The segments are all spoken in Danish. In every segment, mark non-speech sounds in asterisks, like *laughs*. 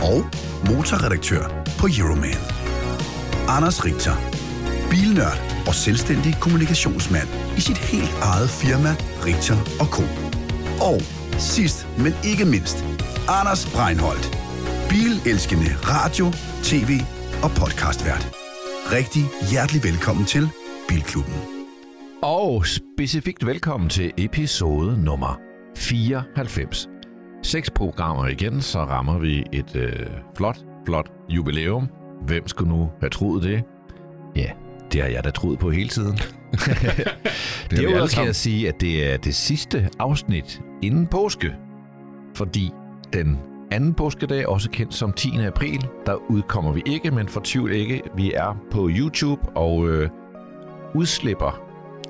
og motorredaktør på Euroman. Anders Richter, bilnørd og selvstændig kommunikationsmand i sit helt eget firma, Richter Co. Og sidst, men ikke mindst, Anders Breinholt, bilelskende radio, tv og podcastvært. Rigtig hjertelig velkommen til Bilklubben. Og specifikt velkommen til episode nummer 94. Seks programmer igen, så rammer vi et øh, flot, flot jubilæum. Hvem skulle nu have troet det? Ja, det har jeg da troet på hele tiden. *laughs* alle Derudover kan sammen. jeg sige, at det er det sidste afsnit inden påske. Fordi den anden påskedag, også kendt som 10. april, der udkommer vi ikke, men fortvivl ikke. Vi er på YouTube og øh, udslipper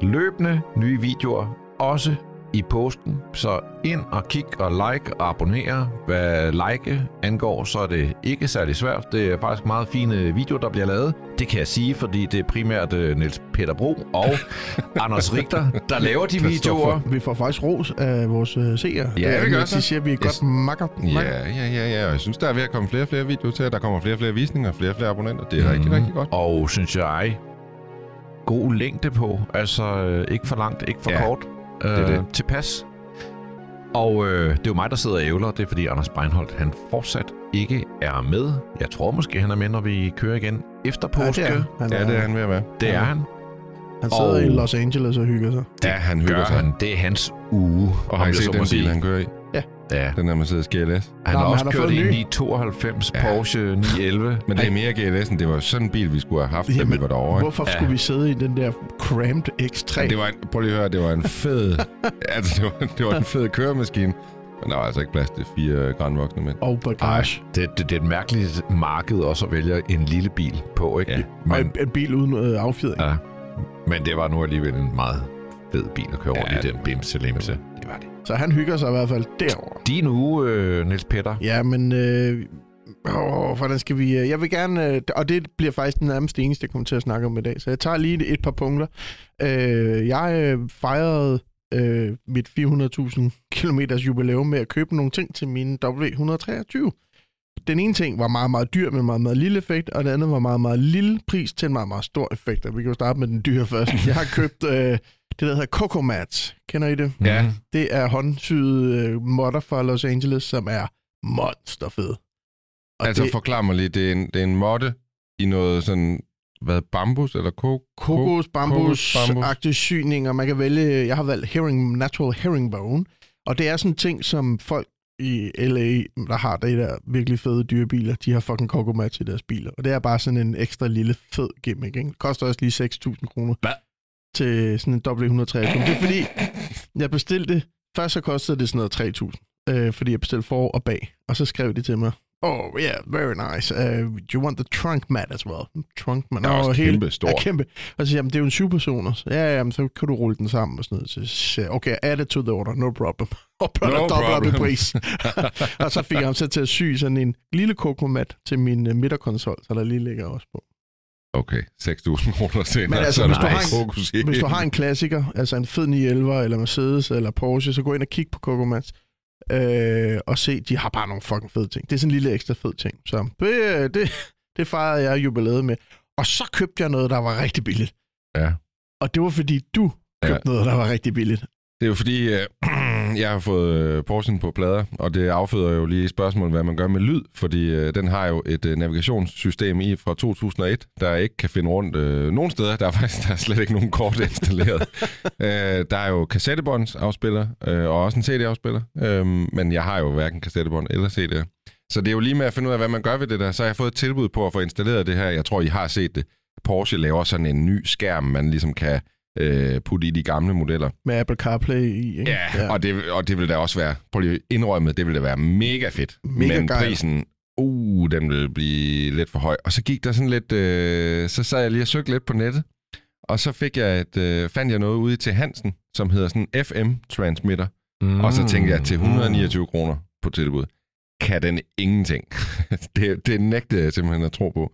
løbende nye videoer, også i påsken. Så ind og kig og like og abonnere. Hvad like angår, så er det ikke særlig svært. Det er faktisk meget fine videoer, der bliver lavet. Det kan jeg sige, fordi det er primært uh, Niels Peter Bro og *laughs* Anders Richter, der laver de videoer. Vi får faktisk ros af vores uh, seere. Ja, Det er, vi gør så. De siger, at vi er Yes. godt makker. makker. Ja, ja, ja, ja. Jeg synes, der er ved at komme flere og flere videoer til, der kommer flere og flere visninger, flere og flere abonnenter. Det er mm. rigtig, rigtig godt. Og synes jeg, god længde på. Altså øh, ikke for langt, ikke for Ja, kort. Øh, er det. Tilpas. Og øh, det er jo mig, der sidder og ævler. Det er fordi Anders Breinholt, han fortsat ikke er med. Jeg tror måske, han er med, når vi kører igen efter Ja, påske. det er. Han, Ja, det er han ved at være. det er han. Han sidder Og- i Los Angeles og hygger sig. Ja, han hygger sig. han. Det er hans uge. Og så set den sige. bil, han kører i? Ja. Den der Mercedes GLS. Han Nå, har også han har kørt en en ny. 992 Ja. Porsche 911. Men det er mere GLS'en. Det var sådan en bil, vi skulle have haft, da vi var derovre. hvorfor Ja. skulle vi sidde i den der cramped X3? Men det var en, prøv lige at høre, det var en fed... *laughs* altså, det var, det var en fed køremaskine. Men der var altså ikke plads til fire grandvoksne mænd. Og bagage. Det, det, det er et mærkeligt marked også at vælge en lille bil på, ikke? Ja. Men, og en, en bil uden øh, affjedring. ja. Men det var nu alligevel en meget fed bil at køre rundt Ja, i den bimse Så han hygger sig i hvert fald derovre. Din uge, øh, Niels Peter. Ja, men... Øh, åh, hvordan skal vi... Øh, jeg vil gerne... Øh, og det bliver faktisk den nærmest eneste, jeg kommer til at snakke om i dag. Så jeg tager lige et, et par punkter. Øh, jeg øh, fejrede øh, mit 400.000 km jubilæum med at købe nogle ting til min W123. Den ene ting var meget, meget dyr med meget, meget lille effekt, og den anden var meget, meget lille pris til en meget, meget stor effekt. Og vi kan jo starte med den dyre *laughs* først. Jeg har købt øh, der hedder Coco Mats. Kender I det? Ja. Mhm. Det er håndsyede øh, modder fra Los Angeles, som er monsterfed. Og Altså, det, forklar mig lige. Det er en, det er en måtte i noget sådan... Hvad, bambus eller kok? kokos, bambus, bambus. syninger. Man kan vælge, jeg har valgt herring, natural herringbone. Og det er sådan en ting, som folk i LA, der har det der virkelig fede dyrebiler, de har fucking kokomat i deres biler. Og det er bare sådan en ekstra lille fed gimmick. Ikke? Det koster også lige 6.000 kroner. Hvad? Til sådan en W123. Det er fordi, jeg bestilte, først så kostede det sådan noget 3.000, øh, fordi jeg bestilte for og bag. Og så skrev de til mig, Oh, yeah, very nice. Uh, do you want the trunk mat as well? Trunk mat. Den er også kæmpe stor. Ja, kæmpe. Og så siger "Jamen, det er jo en syv personer. Så, ja, ja, men så kan du rulle den sammen og sådan noget. Så siger okay, add it to the order, no problem. *laughs* Og bør No dobbelt op i pris. *laughs* og så fik jeg ham så til at sy sådan en lille kokomat til min uh, midterkonsol, så der lige ligger også på. Okay, 6.000 kroner senere. Men altså, så er hvis du har en- fokus i. Hvis du har en klassiker, altså en fed 911 eller Mercedes eller Porsche, så gå ind og kig på Cocomats. Øh, og se, de har bare nogle fucking fede ting. Det er sådan en lille ekstra fed ting. Så det, det, det fejrede jeg jubilæet med. Og så købte jeg noget, der var rigtig billigt. Ja. Og det var fordi, du købte ja. noget, der var rigtig billigt. Det er jo fordi, øh, jeg har fået øh, Porschen på plader, og det afføder jo lige spørgsmålet, hvad man gør med lyd, fordi øh, den har jo et øh, navigationssystem i fra 2001, der ikke kan finde rundt øh, nogen steder. Der er faktisk der er slet ikke nogen kort installeret. *laughs* øh, der er jo kassettebåndsafspiller, øh, og også en CD-afspiller, øh, men jeg har jo hverken kassettebånd eller CD'er. Så det er jo lige med at finde ud af, hvad man gør ved det der. Så har jeg fået et tilbud på at få installeret det her. Jeg tror, I har set det. Porsche laver sådan en ny skærm, man ligesom kan øh, putte i de gamle modeller. Med Apple CarPlay i. Ikke? Ja, Og, det, og det vil da også være, prøv lige at indrømme, det vil da være mega fedt. Mega men gejl. prisen uh, den vil blive lidt for høj. Og så gik der sådan lidt, øh, så sad jeg lige og søgte lidt på nettet, og så fik jeg et, øh, fandt jeg noget ude til Hansen, som hedder sådan en FM-transmitter. Mm. Og så tænkte jeg, til 129 kroner på tilbud, kan den ingenting. *laughs* det, det nægtede jeg simpelthen at tro på.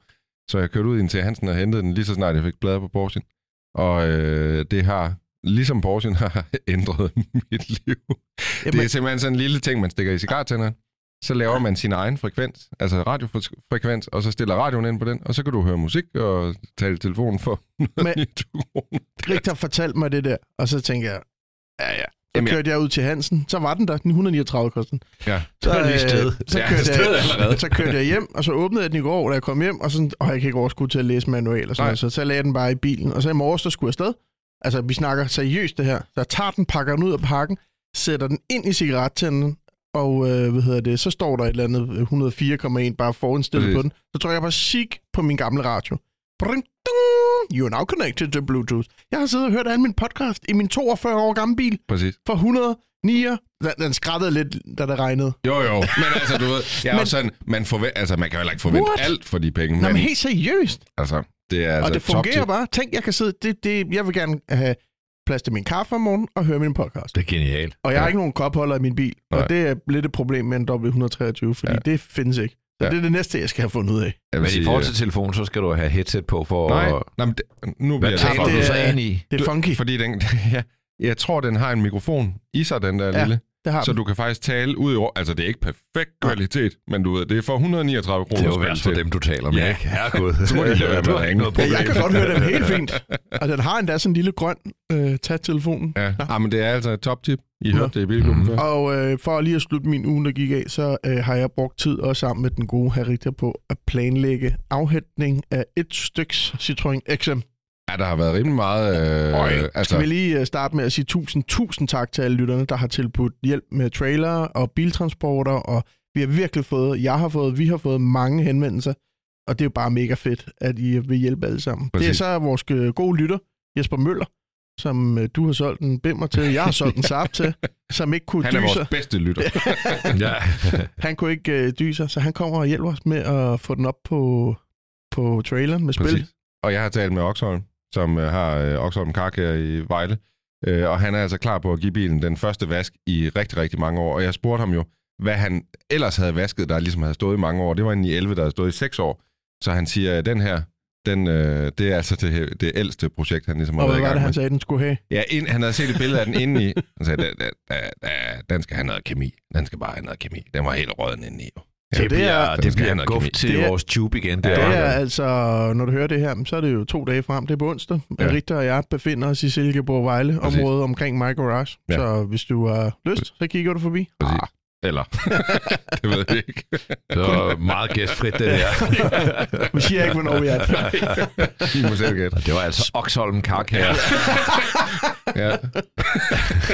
Så jeg kørte ud ind til Hansen og hentede den lige så snart jeg fik bladet på Porsche. Og øh, det har, ligesom Porsche *laughs* har ændret mit liv. Jamen, det er simpelthen sådan en lille ting, man stikker i cigartænderen. Så laver man sin egen frekvens, altså radiofrekvens, og så stiller radioen ind på den, og så kan du høre musik og tale i telefonen for 129 kroner. Rigtig fortalte mig det der, og så tænkte jeg, ja ja, Jamen, kørte jeg ud til Hansen. Så var den der, den 139 kosten. Ja, så, lige sted. Øh, så, Ja, kørte sted jeg, allerede. så kørte jeg hjem, og så åbnede jeg den i går, da jeg kom hjem, og sådan, åh, jeg kan ikke overskue til at læse manual og sådan noget, så, så lagde jeg den bare i bilen. Og så i morges, der skulle jeg afsted. Altså, vi snakker seriøst det her. Så jeg tager den, pakker den ud af pakken, sætter den ind i cigarettænden, og øh, hvad hedder det, så står der et eller andet øh, 104,1 bare forudstillet Præcis. på den. Så trykker jeg bare sig på min gamle radio. Bring, ding, you are now connected to Bluetooth. Jeg har siddet og hørt alle min podcast i min 42 år gamle bil Præcis. for 109. Den, den skrættede lidt, da det regnede. Jo, jo. Men altså, du ved, jeg er Men- sådan, man, forvent, altså, man kan jo heller ikke forvente What? alt for de penge. Nå, men, men helt seriøst. altså, det er altså og det fungerer bare. Tænk, jeg kan sidde... Det, det, jeg vil gerne have plads til min kaffe om morgenen og høre min podcast. Det er genialt. Og jeg har Ja. ikke nogen kopholder i min bil. Nej. Og det er lidt et problem med en W123, fordi Ja. det findes ikke. Så Ja. det er det næste, jeg skal have fundet ud af. Jeg vil Men i sige, forhold øh, til telefonen, så skal du have headset på for Nej, at... nej men det, nu Hvad bliver taler det... du det så er- ind i? Det er funky. Fordi den, *laughs* ja, jeg tror, den har en mikrofon i sig, den der Ja, lille. Det har Så den. du kan faktisk tale ud i. Altså, det er ikke perfekt kvalitet, men du ved, det er for 139 kroner. Det er jo værst for dem, du taler med, Ja. ikke? Herregud. *laughs* Så må de lade være *laughs* med at ringe. Ja, jeg kan godt høre den helt fint. *laughs* Og den har endda sådan en lille grøn øh, tag-telefonen. Ja, Nå. ah, men det er altså et top-tip. I Nå. hørte det i Bilklubben før. Og øh, for lige at slutte min uge, der gik af, så øh, har jeg brugt tid også sammen med den gode Harita på at planlægge afhentning af et styks Citroën XM. Ja, der har været rimelig meget... Øh, Øj, altså, Skal vi lige øh, starte med at sige tusind, tusind tak til alle lytterne, der har tilbudt hjælp med trailer og biltransporter, og vi har virkelig fået, jeg har fået, vi har fået mange henvendelser, og det er jo bare mega fedt, at I vil hjælpe alle sammen. Præcis. Det er så vores øh, gode lytter, Jesper Møller, som øh, du har solgt en bimmer til, jeg har solgt en *laughs* sap til, som ikke kunne han er dyse. vores bedste lytter. *laughs* Ja. Han kunne ikke øh, dyse, så han kommer og hjælper os med at få den op på, på traileren med spil. Præcis. Og jeg har talt med Oxholm, som øh, har øh, Oxholm Kark her i Vejle. Øh, og han er altså klar på at give bilen den første vask i rigtig, rigtig mange år. Og jeg spurgte ham jo, hvad han ellers havde vasket, der ligesom havde stået i mange år. Det var en i 11, der havde stået i 6 år. Så han siger, at den her, den, øh, det er altså det, det ældste projekt, han ligesom har Og været hvad i var gang det, med. han sagde, den skulle have? Ja, ind, han havde set et billede af den inde i. Han sagde, "Da- da- da- da- den skal have noget kemi. Den skal bare have noget kemi. Den var helt råden inde i. Så Det det bliver, er- det have bliver guf til Det er- vores tube igen. Det Ja, Det er, er altså, når du hører det her, så er det jo to dage frem. Det er på onsdag. Ja. Ja. Richter og jeg befinder os i Silkeborg Vejle Præcis. området omkring My Garage. Ja. Så hvis du har lyst, så kigger du forbi. Præcis. Eller, *laughs* det ved jeg ikke. det var meget gæstfrit, det der. *laughs* Vi siger ikke, hvornår vi er. *laughs* I må selv gætte. Det var altså Oxholm Kark her. Ja.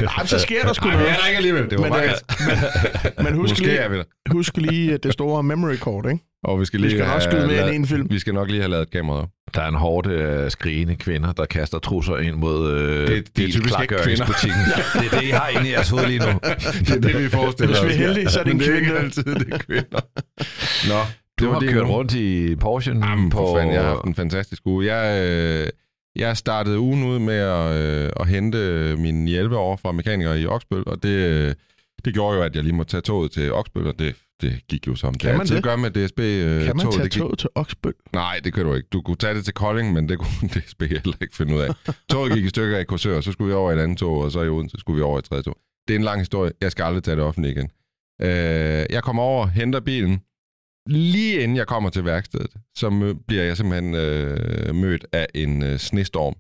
Nej, så sker der sgu Ej, vi noget. er der ikke alligevel. Det var Men, bare øh, Men husk Måske er lige, vi der. husk lige at det store memory card, ikke? Og vi skal Vi lige skal have også skyde mere lavet- end en film. Vi skal nok lige have lavet kameraet op. Der er en hårde øh, skrigende kvinder, der kaster trusser ind mod øh, Det- det er typisk ikke kvinder. *laughs* det er det, I har inde i jeres hoved lige nu. *laughs* Det er det, vi forestiller Hvis vi er os. heldige, så er det en Men det er ikke kvinde. altid, det er kvinder. Nå, Du var har din kørt uge. rundt i Porsche Jamen, på... for fanden, jeg har haft en fantastisk uge. Jeg, øh, jeg startede ugen ud med at, øh, at hente min 11 år fra mekaniker i Oksbøl, og det, øh, det gjorde jo, at jeg lige måtte tage toget til Oksbøl, og det, det gik jo som Kan det man altid det? gør med DSB. Øh, Kan man toget, tage det gik, toget til Oksbøl? Nej, det kan du ikke. Du kunne tage det til Kolding, men det kunne *laughs* DSB heller ikke finde ud af. Toget gik i stykker i Korsør, så skulle vi over i et andet tog, og så i Odense skulle vi over i et tredje tog. Det er en lang historie. Jeg skal aldrig tage det offentligt igen. Øh, jeg kommer over, henter bilen. Lige inden jeg kommer til værkstedet, så bliver jeg simpelthen øh, mødt af en øh, snestorm.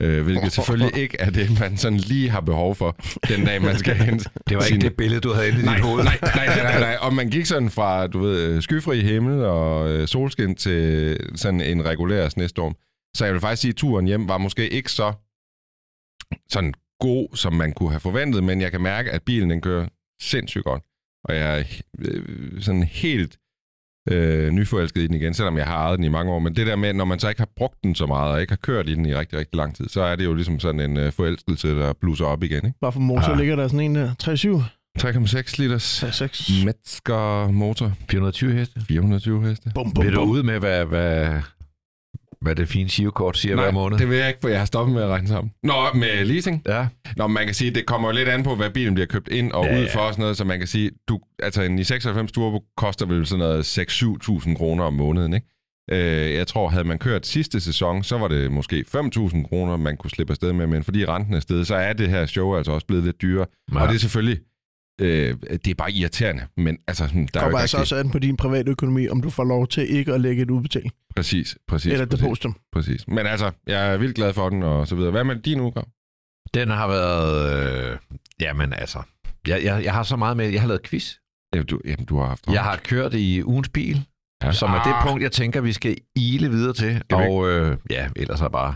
Øh, hvilket *laughs* selvfølgelig ikke er det, man sådan lige har behov for, den dag man skal hente *laughs* Det var sin- ikke det billede, du havde inde i Nej, dit hoved. nej, nej, nej, nej, nej. Og man gik sådan fra, du ved, skyfri himmel og øh, solskin til sådan en regulær snestorm. Så jeg vil faktisk sige, at turen hjem var måske ikke så sådan god, som man kunne have forventet, men jeg kan mærke, at bilen den kører sindssygt godt. Og jeg er øh, sådan helt øh, nyforelsket i den igen, selvom jeg har ejet den i mange år. Men det der med, når man så ikke har brugt den så meget, og ikke har kørt i den i rigtig, rigtig lang tid, så er det jo ligesom sådan en øh, forelskelse, der blusser op igen. Ikke? Hvorfor motor Ah. ligger der sådan en der? 3-7? 3,6 liters 6. Metzger motor, 420 heste. 420 heste. Bum, bum, Vil du ud med, hvad, hvad, hvad det fine shivkort siger hver måned? det vil jeg ikke, for jeg har stoppet med at regne sammen. Nå, med leasing? Ja. Nå, man kan sige, det kommer jo lidt an på, hvad bilen bliver købt ind og Ja, ud for og sådan noget, så man kan sige, du, altså en i 96 Turbo koster vel sådan noget 6-7.000 kroner om måneden, ikke? Øh, jeg tror, havde man kørt sidste sæson, så var det måske 5.000 kroner, man kunne slippe afsted med, men fordi renten er steget, så er det her show altså også blevet lidt dyrere. Ja. Og det er selvfølgelig, øh, det er bare irriterende, men altså, sådan, der er jo kommer altså rigtig... også an på din private økonomi, om du får lov til ikke at lægge et udbetaling. Præcis, præcis. Eller et præcis, depositum. præcis. Men altså, jeg er vildt glad for den og så videre. Hvad med din udgave? Den har været... Øh, jamen altså... Jeg, jeg, jeg har så meget med... Jeg har lavet quiz. Jamen, du, jamen, du har haft Jeg har kørt i ugens bil, ja. som er det Ah, punkt, jeg tænker, vi skal ile videre til. Og øh, ja, ellers har jeg bare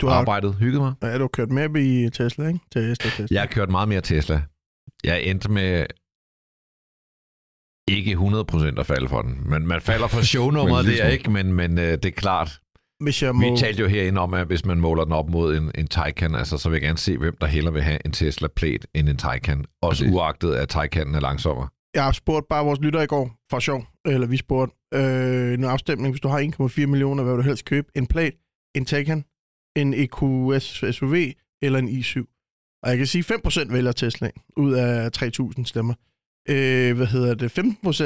Du har, arbejdet, hygget mig. ja, du har kørt med i Tesla, ikke? Til Tesla. Jeg har kørt meget mere Tesla. Jeg endte med ikke 100% at falde for den. Men man falder for *laughs* shownummeret, er smule. ikke, men, men øh, det er klart. Hvis jeg må... Vi talte jo herinde om, at hvis man måler den op mod en, en Taycan, altså, så vil jeg gerne se, hvem der hellere vil have en Tesla Plate end en Taycan. Også Præcis. uagtet, at Taycanen er langsommere. Jeg har spurgt bare vores lytter i går, for sjov, eller vi spurgte, øh, en afstemning, hvis du har 1,4 millioner, hvad vil du helst købe? En Plate, en Taycan, en EQS SUV eller en i7? Og jeg kan sige, 5% vælger Tesla ud af 3.000 stemmer. Øh, hvad hedder det?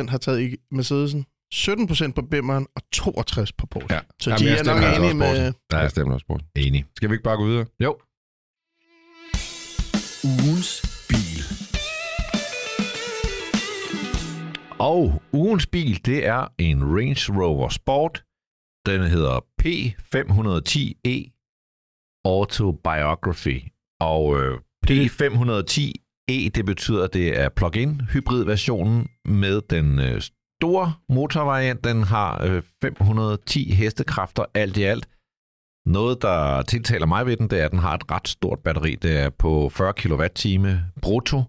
15% har taget i Mercedesen, 17% på Bimmeren og 62% på Porsche. Ja. Så Jamen, de jeg er nok altså enige også med... Porsche. Ja, jeg stemmer også på den. Enig. Skal vi ikke bare gå videre? Jo. Ugens bil. Og ugens bil, det er en Range Rover Sport. Den hedder P510e Autobiography. Og øh, P510e, det betyder, at det er plug-in hybridversionen med den øh, store motorvariant. Den har øh, 510 hestekræfter alt i alt. Noget, der tiltaler mig ved den, det er, at den har et ret stort batteri. Det er på 40 kWh brutto.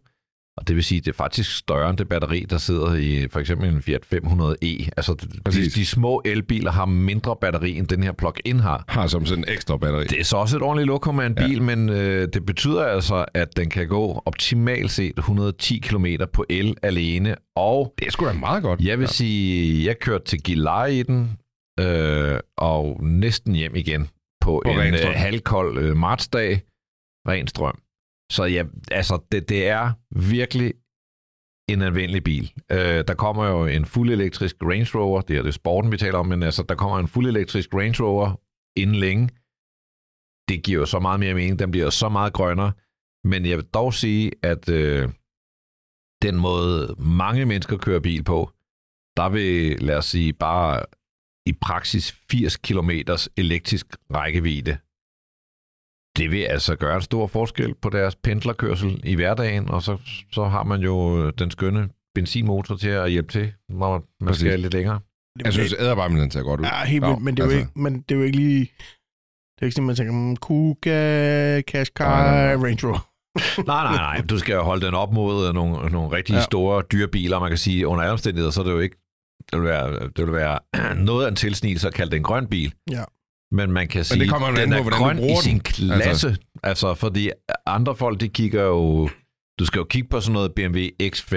Og det vil sige, at det er faktisk større end det batteri, der sidder i for eksempel en Fiat 500e. Altså, de, Præcis. de små elbiler har mindre batteri, end den her plug-in har. Har som sådan en ekstra batteri. Det er så også et ordentligt lokum af en Ja. bil, men øh, det betyder altså, at den kan gå optimalt set 110 km på el alene. Og Det er sgu da meget godt. jeg vil ja. sige, jeg kørte til Gilleleje i den, øh, og næsten hjem igen på, På en øh, halvkold øh, martsdag. Ren strøm. Så ja, altså, det, det er virkelig en anvendelig bil. Øh, der kommer jo en fuld elektrisk Range Rover, det er det sporten, vi taler om, men altså, der kommer en fuld elektrisk Range Rover inden længe. Det giver jo så meget mere mening, den bliver så meget grønnere. Men jeg vil dog sige, at øh, den måde mange mennesker kører bil på, der vil, lad os sige, bare i praksis 80 km elektrisk rækkevidde. Det vil altså gøre en stor forskel på deres pendlerkørsel i hverdagen, og så, så har man jo den skønne benzinmotor til at hjælpe til, når man Præcis. skal lidt længere. Jeg synes, æderbarmen den ser godt ud. Ja, helt vildt, men det er jo altså. ikke, men det er jo ikke lige... Det er ikke sådan, man tænker, mm, Kuga, Qashqai, Nej, nej, nej. Range Rover. *laughs* Nej, nej, nej. Du skal jo holde den op mod nogle, nogle rigtig Ja. store dyre biler. Man kan sige, under alle omstændigheder, så er det jo ikke... Det vil være, det vil være *clears throat* noget af en tilsnigelse at kalde det en grøn bil. Ja. Men man kan sige, det kommer jo den an på, er grøn i sin den. klasse. Altså. altså, fordi andre folk, de kigger jo... Du skal jo kigge på sådan noget BMW X5,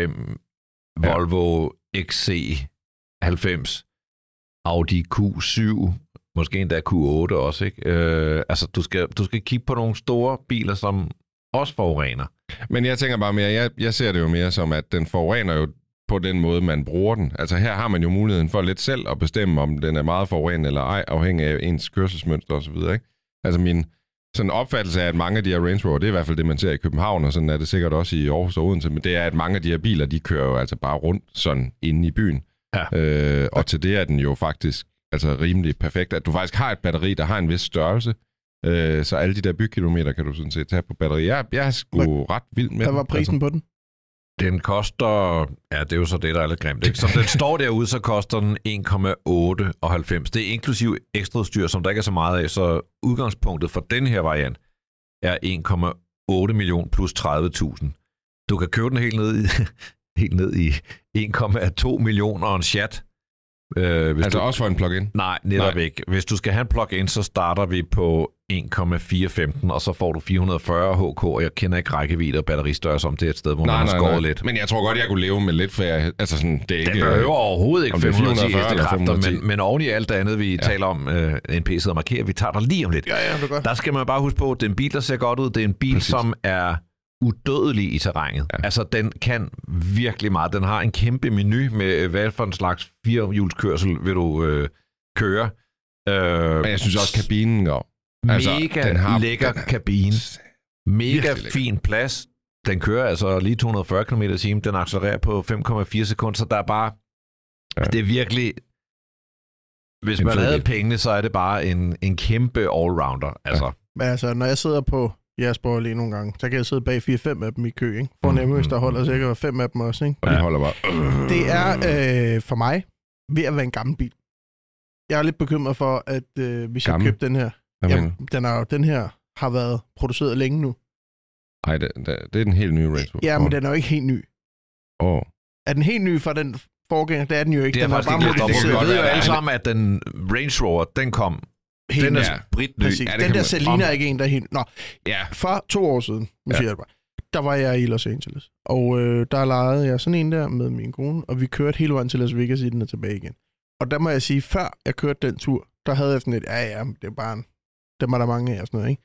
Ja. Volvo XC90, Audi Q7, måske endda Q8 også, ikke? Øh, altså, du skal, du skal kigge på nogle store biler, som også forurener. Men jeg tænker bare mere, jeg, jeg ser det jo mere som, at den forurener jo på den måde, man bruger den. Altså her har man jo muligheden for lidt selv at bestemme, om den er meget forurenende eller ej, afhængig af ens kørselsmønster osv. Ikke? Altså min sådan opfattelse af, at mange af de her Range Rover, det er i hvert fald det, man ser i København, og sådan er det sikkert også i Aarhus og Odense, men det er, at mange af de her biler, de kører jo altså bare rundt sådan inde i byen. Ja. Øh, og til det er den jo faktisk altså rimelig perfekt, at du faktisk har et batteri, der har en vis størrelse, øh, så alle de der bykilometer kan du sådan set tage på batteri. Jeg, jeg er sgu ret vild med Hvad var prisen på den? Den koster, ja, det er jo så det, der er lidt grimt. Ikke? Som den står derude, så koster den 1,98. Det er inklusiv ekstraudstyr, som der ikke er så meget af, så udgangspunktet for den her variant er 1,8 million plus 30.000. Du kan købe den helt ned i, *laughs* helt ned i 1,2 millioner og en chat Øh, hvis Altså du, også for en plug-in? Nej, netop Nej. ikke. Hvis du skal have en plug-in, så starter vi på 1,415, og så får du 440 HK, og jeg kender ikke rækkevidde og batteristørrelse om det er et sted, hvor man har skåret lidt. Men jeg tror godt, jeg kunne leve med lidt færre. Altså sådan, det er Den ikke... behøver overhovedet ikke om det er 510 440 eller hestekræfter, 510. men, men oven i alt det andet, vi ja. taler om, øh, en PC sidder og markerer, vi tager dig lige om lidt. Ja, ja, det godt. Der skal man bare huske på, at det er en bil, der ser godt ud. Det er en bil, Præcis. som er udødelig i terrænet. Ja. Altså, den kan virkelig meget. Den har en kæmpe menu med, øh, hvad for en slags firehjulskørsel vil du øh, køre. Øh, Men jeg synes også, kabinen går. Altså, mega den har- lækker den er- kabine. Mega fin plads. Den kører altså lige 240 km i timen. Den accelererer på 5,4 sekunder, så der er bare... Ja. Ja. Det er virkelig... Hvis En man havde pengene, så er det bare en, en kæmpe allrounder. Altså, ja. Men altså, når jeg sidder på Jasper lige nogle gange, så kan jeg sidde bag 4-5 af dem i kø, ikke? For nemlig, hvis der holder sikkert fem af dem også, ikke? Og de Ja. holder bare... Det er øh, for mig ved at være en gammel bil. Jeg er lidt bekymret for, at øh, hvis Gammel? jeg købte den her... Jamen, den, er, jo- den her har været produceret længe nu. Nej, det, det, det er den helt nye Range Rover. Ja, men den er jo ikke helt ny. Åh, Er den helt ny fra den forgænger? Det er den jo ikke. det er den faktisk ikke lidt op. det kan Vi ved jo alle sammen, at den Range Rover, den kom. Helt Den er ny. Ja. Ja, det den der Selina er ikke en, der er helt... Nå, ja. for to år siden, nu Ja. siger jeg det bare, der var jeg i Los Angeles. Og øh, der lejede jeg sådan en der med min kone, og vi kørte hele vejen til Las Vegas i den og tilbage igen. Og der må jeg sige, før jeg kørte den tur, der havde jeg sådan et, ja ja, det er bare en, dem er der mange af og sådan noget, ikke?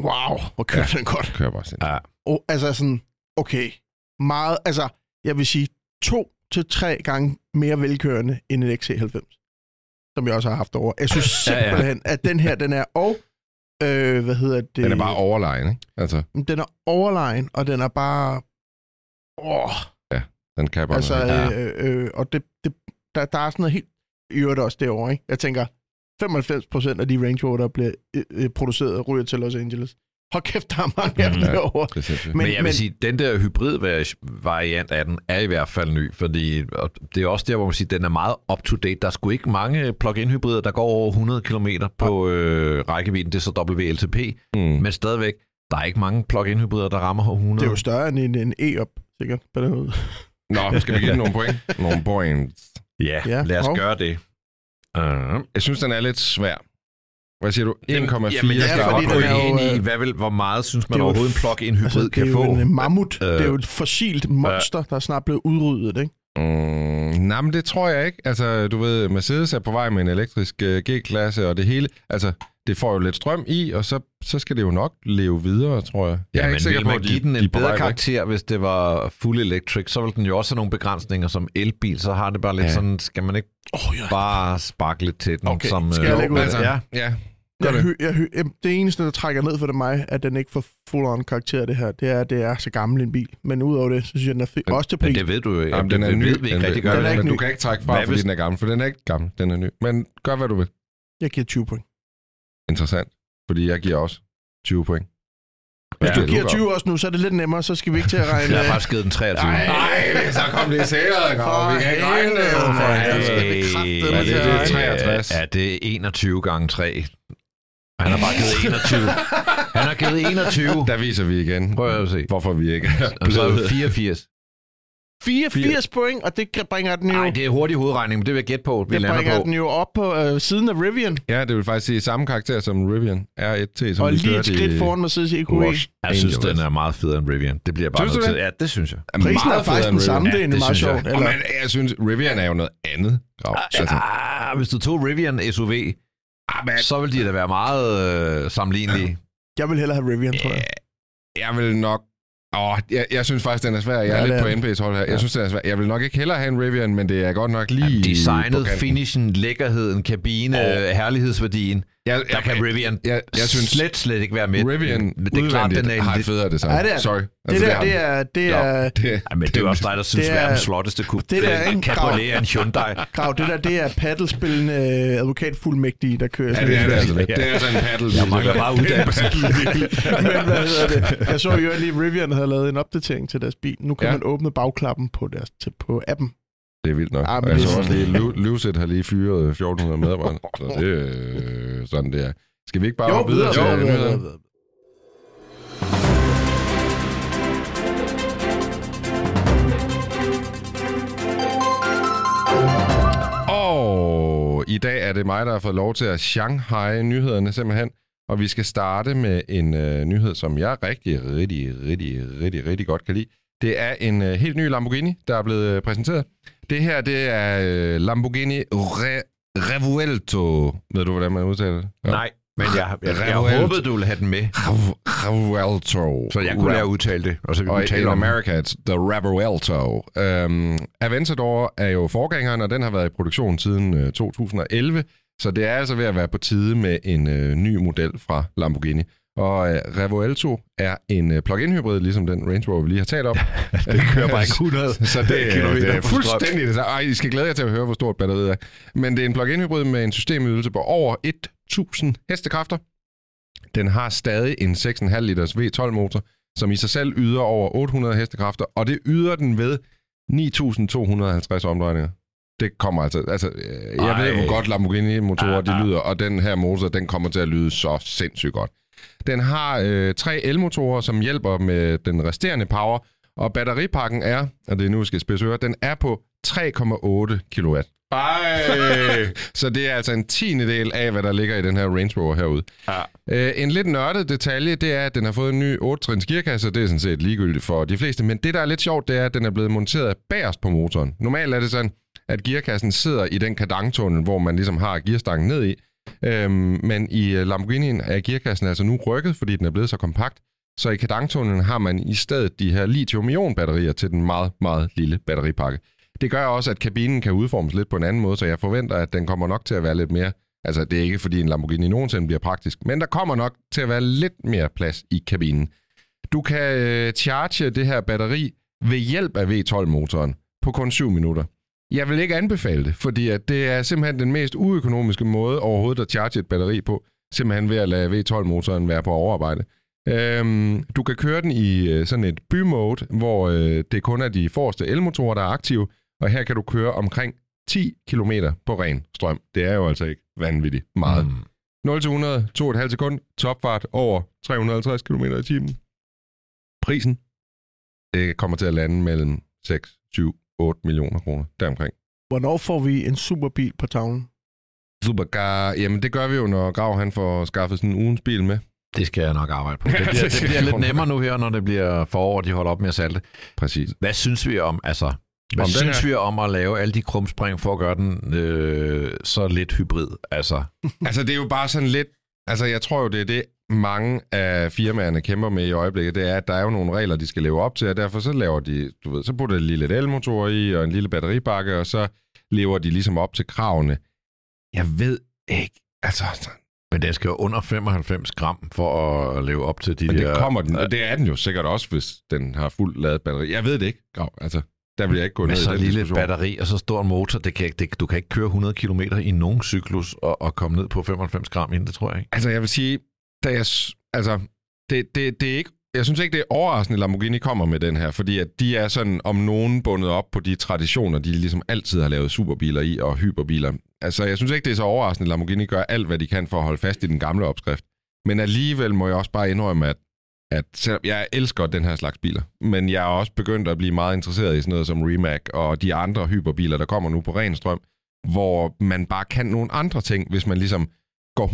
Wow, hvor kørte ja. den godt. Kører bare sådan. Ja. Og, altså sådan, okay, meget, altså, jeg vil sige, to til tre gange mere velkørende end en XC90, som jeg også har haft over. Jeg synes Ja, ja. simpelthen, at den her, den er, og, øh, hvad hedder det? Den er bare overlegen, ikke? Altså, Den er overlegen, og den er bare... Åh, den kan bare altså, noget. øh, øh, og det, det, der, der er sådan noget helt... I øvrigt også derovre, ikke? Jeg tænker, 95% af de Range Rover, der bliver øh, øh, produceret, ryger til Los Angeles. Hold kæft, der er mange af dem Mhm. Ja. Men, men jeg vil sige, den der hybrid-variant af den er i hvert fald ny, fordi og det er også der, hvor man siger, den er meget up-to-date. Der er sgu ikke mange plug-in hybrider, der går over 100 km på øh, rækkevidden. Det er så WLTP, Mm. men stadigvæk, der er ikke mange plug-in hybrider, der rammer 100. Det er jo større end en, en E-op, sikkert, på den måde. Nå, skal vi give den nogle point? Nogle points. Ja, Ja, lad os hov. gøre det. Uh, Jeg synes, den er lidt svær. Hvad siger du? 1,4 Jamen, jeg Ja, skal fordi godt gå den er jo, ind i, øh, hvad vil, hvor meget synes man det er overhovedet en plug-in hybrid Altså, det kan er få. jo en mammut. Øh, det er jo et fossilt monster, der er snart blevet udryddet, ikke? Mm, nej, men det tror jeg ikke. Altså, du ved, Mercedes er på vej med en elektrisk uh, G-klasse og det hele. Altså, det får jo lidt strøm i, og så, så skal det jo nok leve videre, tror jeg. Jeg Ja, er men ikke sikker vil på, man at de- give den de en er vej bedre væk. karakter, hvis det var fuld electric, så vil den jo også have nogle begrænsninger som elbil, så har det bare lidt Ja. sådan, skal man ikke Åh, ja. bare sparke lidt til den? Okay, som, skal jeg øh, lægge ud af Altså, Ja, ja. Gør Jeg, det. hø, jeg hø, det eneste, der trækker ned for det mig, at den ikke får full-on karakter, det her, det er, at det er så gammel en bil. Men udover det, så synes jeg, den er fed. Men- Også til men pris. det ved du jo. Jamen, Jamen, den er det ny. ved vi ikke Den rigtig gør. Den er det. ikke men du ny. kan ikke trække fra, Hvad fordi hvis- den er gammel, for den er ikke gammel, den er ny. Men gør, hvad du vil. Jeg giver 20 point. Interessant, fordi jeg giver også 20 point. Hvis Ja, du giver går. 20 også nu, så er det lidt nemmere, så skal vi ikke til at regne... Jeg har faktisk givet den 23. Nej, så kom det sikkert, Grav. Vi kan ikke regne det. For helvede. det er kraftedeme Hvad er det? til at Det er regne. 63. Ja, det er 21 gange 3. Han har bare givet 21. Han har givet 21. Der viser vi igen, Prøv at se. hvorfor vi ikke er Og så er det blevet... 84. 84 point, og det bringer den jo, Nej, det er hurtig hovedregning, men det vil jeg gætte på, vi det lander bringer på. den jo op på øh, siden af Rivian, Ja, det vil faktisk sige samme karakter som Rivian R1T, som og vi lige et kørte skridt i foran Mercedes EQE. Rush Jeg synes, Angels. den er meget federe end Rivian. Det bliver jeg bare Synes du nødt til. Ja, det synes jeg. Prisen er meget faktisk federe den end samme, Rivian. det er egentlig meget synes jeg. sjovt. Eller? men, jeg synes, Rivian er jo noget andet. Grav. Altså, Ah, hvis du tog Rivian SUV, ah, men, så vil de da være meget øh, sammenlignelige. Jeg vil hellere have Rivian, tror jeg. jeg vil nok... Åh, jeg, jeg synes faktisk, den er svær. Jeg er Ja, lidt det på er den. NP's hold her. Jeg Ja. synes, den er svær. Jeg vil nok ikke hellere have en Rivian, men det er godt nok lige Jamen, designet, på finishen, lækkerheden, kabine, oh. herlighedsværdien, Jeg, der kan Rivian jeg, jeg synes, slet, slet ikke være med. Rivian Men det er klart, den er har en et federe design. Ja, det er det. Sorry. Det Altså, der, har det er, det er, det, Ja, men det er også dig, der synes, det det er- er verdens flotteste kub. det der er en Cabriolet er en Hyundai. Grav, det der, det er paddelspillende øh, advokatfuldmægtige, der kører Ja, det er en det altså lidt. Det er altså en paddle. Jeg mangler bare *laughs* uddannelse. Men hvad hedder det? Jeg så jo lige, Rivian havde lavet en opdatering til deres bil. Nu kan Ja. man åbne bagklappen på, deres, på appen. Det er vildt nok. Ah, og men jeg det så også lige, Lu- Lucid har lige fyret 1400 medarbejdere. Så det er øh, sådan, det er. Skal vi ikke bare hoppe videre til videre, videre, nyhederne? videre. dag er det mig, der har fået lov til at Shanghai nyhederne simpelthen. Og vi skal starte med en øh, nyhed, som jeg rigtig, rigtig, rigtig, rigtig, rigtig godt kan lide. Det er en øh, helt ny Lamborghini, der er blevet øh, præsenteret. Det her, det er øh, Lamborghini Re- Revuelto. Ved du, hvordan man udtaler det? Ja. Nej, men jeg, jeg, jeg, jeg håbede, du ville have den med, Rev- Revuelto. så jeg kunne lære at udtale det, og så vi Og tale om America, it's the Revuelto. Um, Aventador er jo forgængeren, og den har været i produktion siden uh, 2011, så det er altså ved at være på tide med en uh, ny model fra Lamborghini. Og uh, Revuelto er en uh, plug-in hybrid, ligesom den Range Rover, vi lige har talt om. *laughs* det kører bare ikke 100 *laughs* Så det, er- *laughs* kilometer det er fuldstændig det samme. Ej, I skal glæde jer til at høre, hvor stort batteriet er. Men det er en plug-in hybrid med en systemydelse på over 1000 hestekræfter. Den har stadig en 6,5 liters V12-motor, som i sig selv yder over 800 hestekræfter, og det yder den ved 9.250 omdrejninger. Det kommer altså... altså øh, jeg Ej. ved, hvor godt Lamborghini-motorer Ah, de ah. lyder, og den her motor, den kommer til at lyde så sindssygt godt. Den har øh, tre elmotorer, som hjælper med den resterende power, og batteripakken er, og det er nu, vi skal spidse øre, den er på 3,8 kW. Ej! *laughs* så det er altså en tiende del af, hvad der ligger i den her Range Rover herude. Ja. Øh, en lidt nørdet detalje, det er, at den har fået en ny 8-trins gearkasse, det er sådan set ligegyldigt for de fleste. Men det, der er lidt sjovt, det er, at den er blevet monteret bagerst på motoren. Normalt er det sådan, at gearkassen sidder i den kadangtunnel, hvor man ligesom har gearstangen ned i. Øhm, men i øh, Lamborghini'en er gearkassen altså nu rykket, fordi den er blevet så kompakt. Så i kadangtunnelen har man i stedet de her lithium-ion-batterier til den meget, meget lille batteripakke. Det gør også, at kabinen kan udformes lidt på en anden måde, så jeg forventer, at den kommer nok til at være lidt mere... Altså, det er ikke, fordi en Lamborghini nogensinde bliver praktisk, men der kommer nok til at være lidt mere plads i kabinen. Du kan øh, charge det her batteri ved hjælp af V12-motoren på kun 7 minutter. Jeg vil ikke anbefale det, fordi at det er simpelthen den mest uøkonomiske måde overhovedet at charge et batteri på, simpelthen ved at lade V12-motoren være på overarbejde. Øhm, du kan køre den i øh, sådan et bymode, hvor øh, det kun er de forreste elmotorer, der er aktive, og her kan du køre omkring 10 km på ren strøm. Det er jo altså ikke vanvittigt meget. Mm. 0 til 100, 2,5 sekund, topfart over 350 km i timen. Prisen, det kommer til at lande mellem 6, 7, 8 millioner kroner, deromkring. Hvornår får vi en superbil på tavlen? Supercar, jamen det gør vi jo, når Grav han får skaffet sådan en ugens bil med. Det skal jeg nok arbejde på. *laughs* Det bliver, Det bliver lidt *laughs* nemmere nu her, når det bliver forår, og de holder op med at salte. Præcis. Hvad synes vi om, altså, hvad Om den synes her- vi om at lave alle de krumspring for at gøre den øh, så lidt hybrid? Altså, *laughs* Altså, det er jo bare sådan lidt... Altså, jeg tror jo, det er det, mange af firmaerne kæmper med i øjeblikket. Det er, at der er jo nogle regler, de skal leve op til, og derfor så laver de, du ved, så putter de lige lidt elmotor i, og en lille batteribakke, og så lever de ligesom op til kravene. Jeg ved ikke, altså... men den skal jo under 95 gram for at leve op til de Men der... det kommer den, og det er den jo sikkert også, hvis den har fuldt ladet batteri. Jeg ved det ikke, Grav. Altså, der vil jeg ikke gå med ned i så den lille diskussion. batteri og så stor en motor, det kan, det, du kan ikke køre 100 km i nogen cyklus og, og komme ned på 95 gram inden, det tror jeg ikke. Altså, jeg vil sige, da jeg, altså, det, det, det er ikke, jeg synes ikke, det er overraskende, at Lamborghini kommer med den her, fordi at de er sådan om nogen bundet op på de traditioner, de ligesom altid har lavet superbiler i og hyperbiler. Altså, jeg synes ikke, det er så overraskende, at Lamborghini gør alt, hvad de kan for at holde fast i den gamle opskrift. Men alligevel må jeg også bare indrømme, at, at selvom jeg elsker den her slags biler, men jeg er også begyndt at blive meget interesseret i sådan noget som Rimac og de andre hyperbiler, der kommer nu på ren strøm, hvor man bare kan nogle andre ting, hvis man ligesom går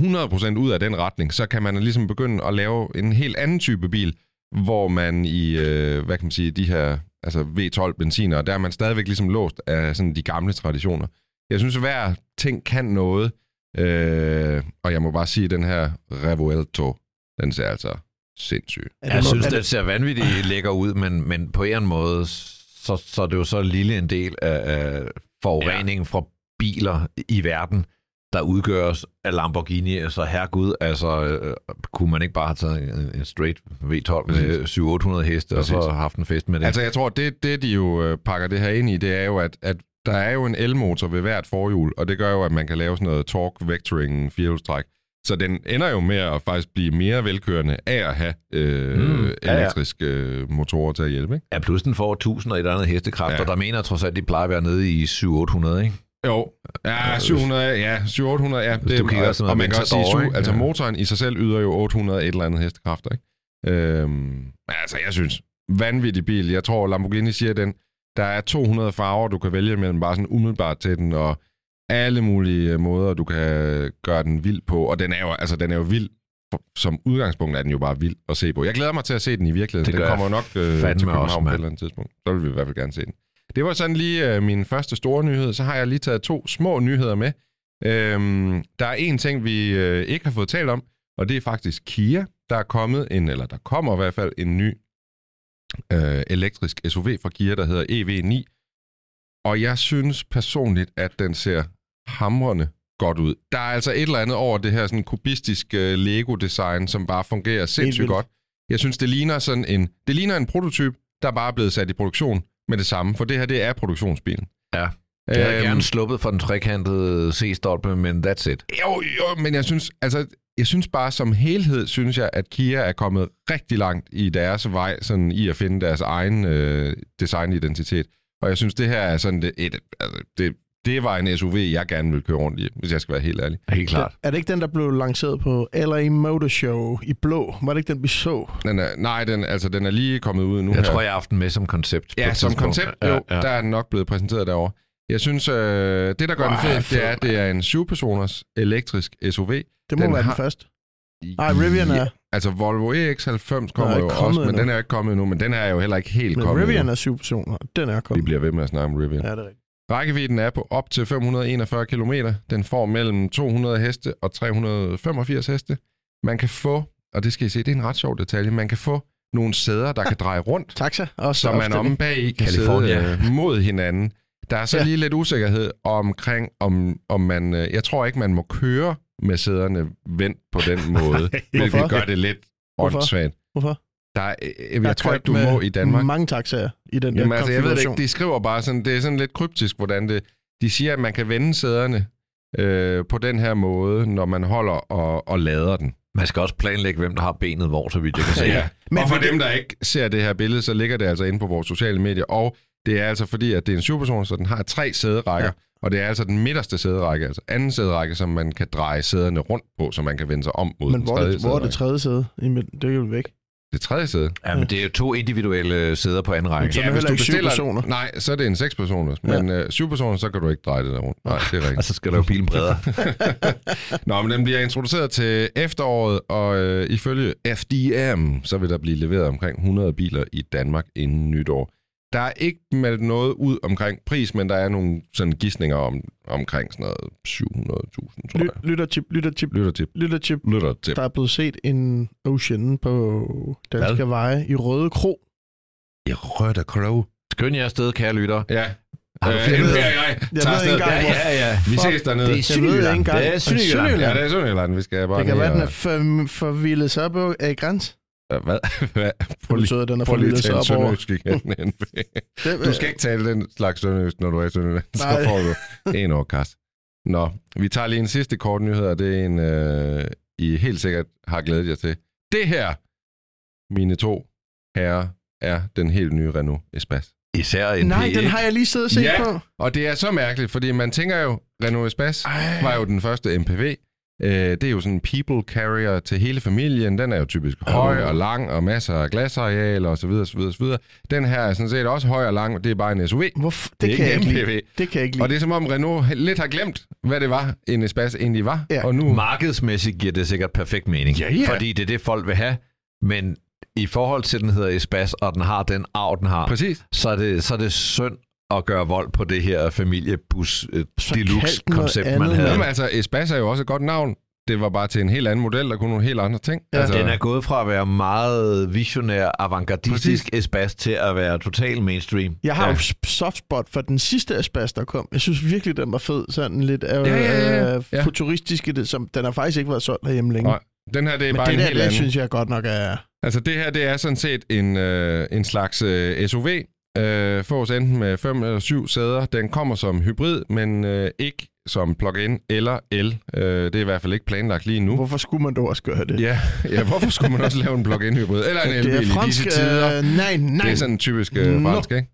100% ud af den retning, så kan man ligesom begynde at lave en helt anden type bil, hvor man i, øh, hvad kan man sige, de her altså V12 benziner, der er man stadigvæk ligesom låst af sådan de gamle traditioner. Jeg synes, at hver ting kan noget, øh, og jeg må bare sige, at den her Revuelto, den ser altså sindssyg. Det Jeg noget- synes, er den ser vanvittigt *laughs* lækker ud, men, men på en måde, så, så er det jo så lille en del af, af forureningen ja. fra biler i verden, der udgøres af Lamborghini. Så herregud, altså, øh, kunne man ikke bare have taget en, en straight V12 med 700-800 heste, og så Præcis. haft en fest med det? Altså, jeg tror, det, det de jo øh, pakker det her ind i, det er jo, at, at der er jo en elmotor ved hvert forhjul, og det gør jo, at man kan lave sådan noget torque vectoring firehjulstræk. Så den ender jo med at faktisk blive mere velkørende af at have øh, Mm, ja, ja. elektriske øh, motorer til at hjælpe, ikke? Ja, plus den får 1000 og et eller andet hestekræfter, Ja. ja. der mener trods alt, de plejer at være nede i 700-800, ikke? Jo, ja, 700, ja, 700, ja. Du kigger og, og man kan også sige, ikke? altså Ja. motoren i sig selv yder jo 800 et eller andet hestekræfter, ikke? Øhm, altså, jeg synes, vanvittig bil. Jeg tror, Lamborghini siger, den, der er 200 farver, du kan vælge mellem bare sådan umiddelbart til den, og alle mulige øh, måder, du kan gøre den vild på. Og den er jo, altså, den er jo vild. Som udgangspunkt er den jo bare vild at se på. Jeg glæder mig til at se den i virkeligheden. Det den kommer jo nok øh, til København også, på et eller andet tidspunkt. Så vil vi i hvert fald gerne se den. Det var sådan lige øh, min første store nyhed. Så har jeg lige taget to små nyheder med. Øhm, der er en ting, vi øh, ikke har fået talt om, og det er faktisk Kia. Der er kommet en, eller der kommer i hvert fald en ny øh, elektrisk SUV fra Kia, der hedder EV9. Og jeg synes personligt, at den ser hamrende godt ud. Der er altså et eller andet over det her sådan kubistiske øh, Lego-design, som bare fungerer sindssygt godt. Jeg synes, det ligner sådan en, det ligner en prototyp, der bare er blevet sat i produktion med det samme, for det her, det er produktionsbilen. Ja. Jeg havde Øhm, gerne sluppet for den trekantede C-stolpe, men that's it. Jo, jo, men jeg synes, altså, jeg synes bare som helhed, synes jeg, at Kia er kommet rigtig langt i deres vej, sådan i at finde deres egen øh, designidentitet. Og jeg synes, det her er sådan et, et altså, det, det var en SUV, jeg gerne ville køre rundt i, hvis jeg skal være helt ærlig. Helt klart. Er det ikke den, der blev lanceret på LA Motor Show i blå? Var det ikke den, vi så? Den er, nej, den, altså, den er lige kommet ud nu Jeg her. tror, jeg har haft den med som koncept. Ja, som koncept, jo, ja, ja. der er den nok blevet præsenteret derovre. Jeg synes, øh, det, der gør Wow, den fed, fed, det er, at det er en 7-personers elektrisk SUV. Det må Den være har- den første. Nej, Rivian er. Altså, Volvo EX90 kommer jo også, men endnu. den er ikke kommet endnu, men den er jo heller ikke helt Men kommet Rivian endnu. er syv personer. Den er Vi kommet. bliver ved med at snakke om Rivian. Ja, det er rigtigt. Rækkevidden er på op til 541 km. Den får mellem 200 heste og 385 heste. Man kan få, og det skal I se, det er en ret sjov detalje, man kan få nogle sæder, der kan *laughs* dreje rundt, Taxa. Også så man opstilling. om bag i kan California. sidde øh, mod hinanden. Der er så Ja. lige lidt usikkerhed omkring, om, om man... øh, Jeg tror ikke, man må køre med sæderne vendt på den måde, *laughs* hvilket Hvorfor? gør det lidt Hvorfor? åndssvagt. Hvorfor? Der er, øh, jeg, Der er jeg tror kørt ikke, du må i Danmark. Mange taxaer i den Jamen der altså, jeg ved ikke. De skriver bare sådan, det er sådan lidt kryptisk, hvordan det... De siger, at man kan vende sæderne øh, på den her måde, når man holder og, og lader den. Man skal også planlægge, hvem der har benet hvor, så vidt jeg kan se. Ja. Men- og for dem, der ikke ser det her billede, så ligger det altså inde på vores sociale medier. Og det er altså fordi, at det er en superperson, så den har tre sæderækker. Ja. Og det er altså den midterste sæderække, altså anden sæderække, som man kan dreje sæderne rundt på, så man kan vende sig om mod Men den hvor tredje det, hvor er det tredje sæde? Det er jo væk. Det tredje sæde. Ja, men det er jo to individuelle sæder på anden række. Så er det heller ikke syv personer. Nej, så er det en seks personer. Men øh, syv personer, så kan du ikke dreje det der rundt. Nej, det er rigtigt. Og så skal der jo bilen bredere. *laughs* Nå, men den bliver introduceret til efteråret, og øh, ifølge FDM, så vil der blive leveret omkring 100 biler i Danmark inden nytår. Der er ikke meldt noget ud omkring pris, men der er nogle sådan gissninger om, omkring sådan noget 700.000, tror jeg. Lyttertip, lyttertip, lyttertip. Lytter til. Der er blevet set en Ocean på Danske Hvad? Veje i Røde Kro. I Røde Crow. Skynd jer afsted, kære lytter. Ja. Har du Øh, jeg Jeg tager ved ikke engang, hvor- ja. Vi Fuck. ses dernede. Det er Jeg Sønderjylland. Det er Sønderjylland. Ja, det er Sønderjylland. Vi skal bare Det kan være, den er for, forvildet sig op af græns. Ja, Hvad? *laughs* Hvad? Prøv Det lige, betyder, at den er prøv lige at tale op over. sønderjysk igen. Du skal ikke tale den slags sønderjysk, når du er i Sønderjylland. Så får du en overkast. Nå, vi tager lige en sidste kort nyhed, og det er en, øh, I helt sikkert har glædet jer til. Det her, mine to herrer, er den helt nye Renault Espace. Især en Nej, P1. den har jeg lige siddet og set Ja. på. Og det er så mærkeligt, fordi man tænker jo, Renault Espace Ej. var jo den første MPV. Øh, det er jo sådan en people carrier til hele familien. Den er jo typisk høj og lang og masser af glasarealer osv. osv., osv. Den her er sådan set også høj og lang. Det er bare en SUV. Hvorfor? Det, Det kan jeg ikke ikke en lide. Det kan jeg ikke lide. Og det er som om Renault lidt har glemt, hvad det var, en Espace egentlig var. Ja. Og nu... Markedsmæssigt giver det sikkert perfekt mening. Ja, ja. Fordi det er det, folk vil have. Men i forhold til, at den hedder Espas, og den har den arv, den har, Præcis. så er det, så er det synd at gøre vold på det her familiebus øh, deluxe-koncept, man andet, havde. Jamen altså, Espace er jo også et godt navn. Det var bare til en helt anden model, der kunne nogle helt andre ting. Ja. altså, Den er gået fra at være meget visionær, avantgardistisk Espas til at være total mainstream. Jeg har Ja. jo softspot for den sidste Aspas, der kom. Jeg synes virkelig, den var fed. Sådan lidt øh, Ja, ja, ja, øh, ja. futuristiske. Det, som, den har faktisk ikke været solgt herhjemme længe. Nej, den her, det er Men bare det en der, helt det anden. synes jeg godt nok er... Altså det her, det er sådan set en, øh, en slags øh, SUV. Øh, fås enten med 5 eller 7 sæder. Den kommer som hybrid, men øh, ikke som plug-in eller el. Øh, det er i hvert fald ikke planlagt lige nu. Hvorfor skulle man dog også gøre det? Ja, *laughs* ja, hvorfor skulle man også lave en plug-in hybrid? Eller en *laughs* det elbil er i fransk... disse tider? Øh, nej, nej. Det er sådan typisk øh, fransk, ikke?